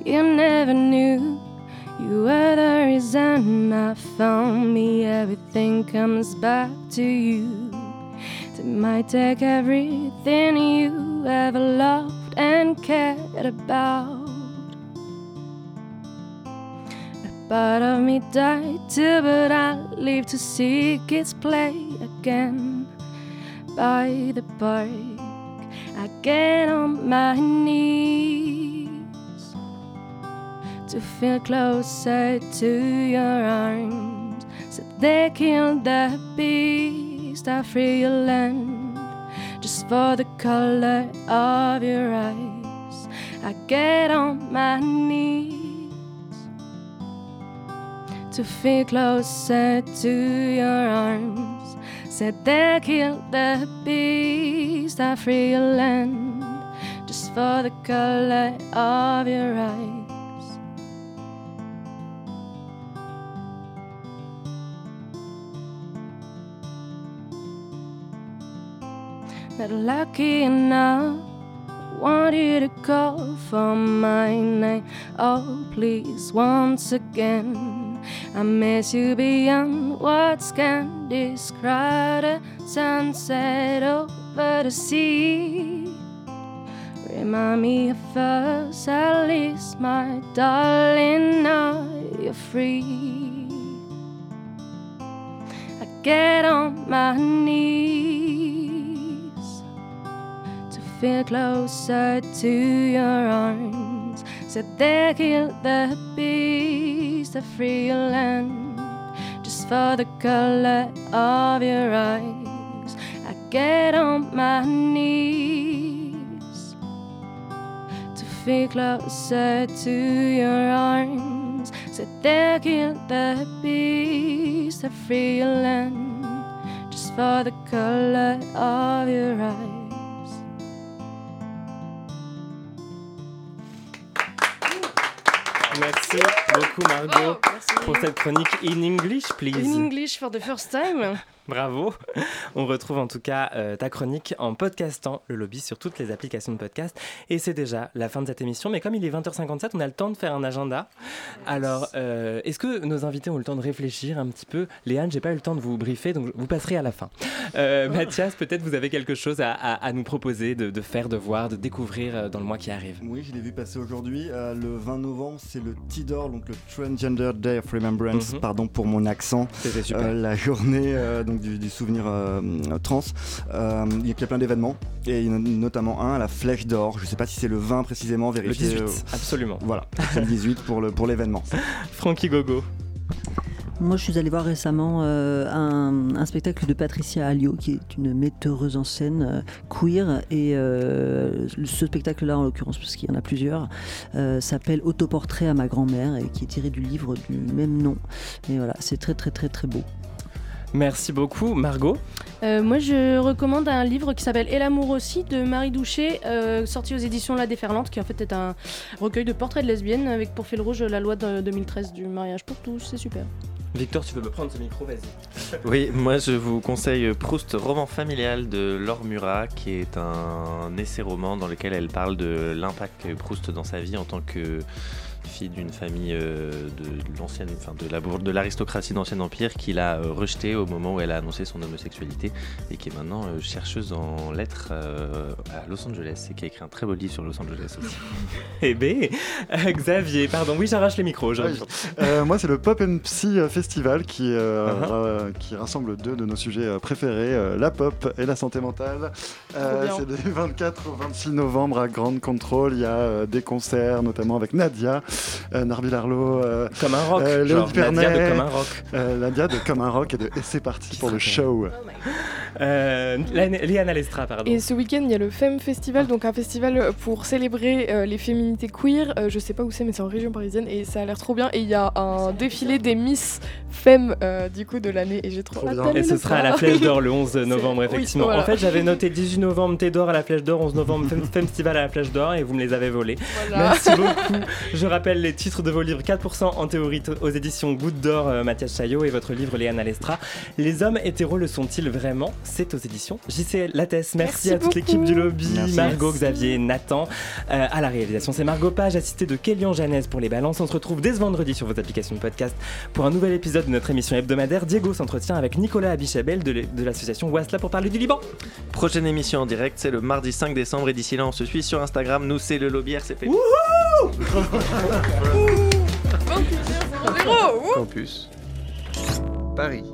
You never knew you were the reason I found me. Everything comes back to you. It might take everything you ever loved and cared about. Part of me died too, but I live to see kids play again by the park. I get on my knees to feel closer to your arms. So they kill the beast, I free your land just for the color of your eyes. I get on my knees to feel closer to your arms. Said they kill the beast, I free land just for the color of your eyes. Not lucky enough. Want you to call for my name. Oh, please, once again. I miss you beyond words can describe the sunset over the sea. Remind me of us, at least, my darling. Now you're free. I get on my knees feel closer to your arms. Said they killed the beast, the free land, just for the color of your eyes. I get on my knees to feel closer to your arms. Said they killed the beast, the free land, just for the color of your eyes. Merci beaucoup Margot pour cette chronique in English, please. In English for the first time. Bravo. On retrouve en tout cas euh, ta chronique en podcastant le lobby sur toutes les applications de podcast. Et c'est déjà la fin de cette émission. Mais comme il est 20h57, on a le temps de faire un agenda. Alors, euh, est-ce que nos invités ont le temps de réfléchir un petit peu? Léane, j'ai pas eu le temps de vous briefer, donc vous passerez à la fin. Euh, Mathias, peut-être vous avez quelque chose à, à- à nous proposer de, de faire, de voir, de découvrir dans le mois qui arrive. Oui, je l'ai vu passer aujourd'hui. Euh, le 20 novembre, c'est le TDOR, donc le Transgender Day of Remembrance, Mhm. pardon pour mon accent. C'était super. Euh, la journée euh, donc du, du souvenir euh, trans. Euh, il y a plein d'événements, et il y en a notamment un à la Flèche d'Or. Je ne sais pas si c'est le 20 précisément, vérifiez. 18, euh, absolument. Voilà, c'est le 18 pour le pour l'événement. Frankie Gogo. Moi, je suis allée voir récemment euh, un, un spectacle de Patricia Alliot, qui est une metteuse en scène euh, queer. Et euh, ce spectacle-là, en l'occurrence, parce qu'il y en a plusieurs, euh, s'appelle Autoportrait à ma grand-mère, et qui est tiré du livre du même nom. Et voilà, c'est très, très, très, très beau. Merci beaucoup, Margot. Euh, moi, je recommande un livre qui s'appelle Et l'amour aussi de Marie Doucher, euh, sorti aux éditions La Déferlante, qui en fait est un recueil de portraits de lesbiennes avec pour fil rouge la loi de 2013 du mariage pour tous. C'est super. Victor, tu peux me prendre ce micro, vas-y. Oui, moi je vous conseille Proust, roman familial de Laure Murat, qui est un essai-roman dans lequel elle parle de l'impact qu'a eu Proust dans sa vie en tant que fille d'une famille euh, de l'ancienne, enfin de la de l'aristocratie d'Ancien Empire qu'il a euh, rejeté au moment où elle a annoncé son homosexualité et qui est maintenant euh, chercheuse en lettres euh, à Los Angeles et qui a écrit un très beau livre sur Los Angeles aussi. Eh ben, euh, Xavier, pardon, oui, j'arrache les micros. Euh, moi, c'est le Pop and Psy Festival qui, euh, Uh-huh. euh, qui rassemble deux de nos sujets préférés, euh, la pop et la santé mentale. Euh, c'est du 24 au 26 novembre à Grande Control. Il y a euh, des concerts, notamment avec Nadia, Narbil Arlo, euh, Comme un rock, euh, genre Léo Nadia de Pernet, Comme un rock. euh, Nadia de Comme un rock et de Et c'est parti pour le show. Euh, Léane- Léane Alestra, pardon. Et ce week-end, il y a le Femme Festival, donc un festival pour célébrer euh, les féminités queer. Euh, je sais pas où c'est, mais c'est en région parisienne et ça a l'air trop bien. Et il y a un défilé des Miss euh, du coup de l'année et j'ai trop hâte Et ce sera à la. Flèche d'Or le 11 novembre, effectivement. voilà. En fait, j'avais noté 18 novembre Thé d'Or à la Flèche d'Or, 11 novembre Fem- Festival à la Flèche d'Or et vous me les avez volés. Voilà. Merci beaucoup. Je rappelle les titres de vos livres 4% en théorie aux éditions Goutte d'Or, euh, Mathias Chaillot et votre livre Léane Alestra. Les hommes hétéros le sont-ils vraiment? C'est aux éditions JCL Lattès. Merci, Merci à toute l'équipe du lobby, Merci. Margot, Merci. Xavier, Nathan. Euh, à la réalisation, c'est Margot Page, assistée de Kélian Janès pour les balances. On se retrouve dès ce vendredi sur vos applications de podcast pour un nouvel épisode de notre émission hebdomadaire. Diego s'entretient avec Nicolas Abichabel de l'association Wasla pour parler du Liban. Prochaine émission en direct, c'est le mardi 5 décembre et d'ici là on se suit sur Instagram. Nous c'est le lobby RCP. Campus. Campus. Paris.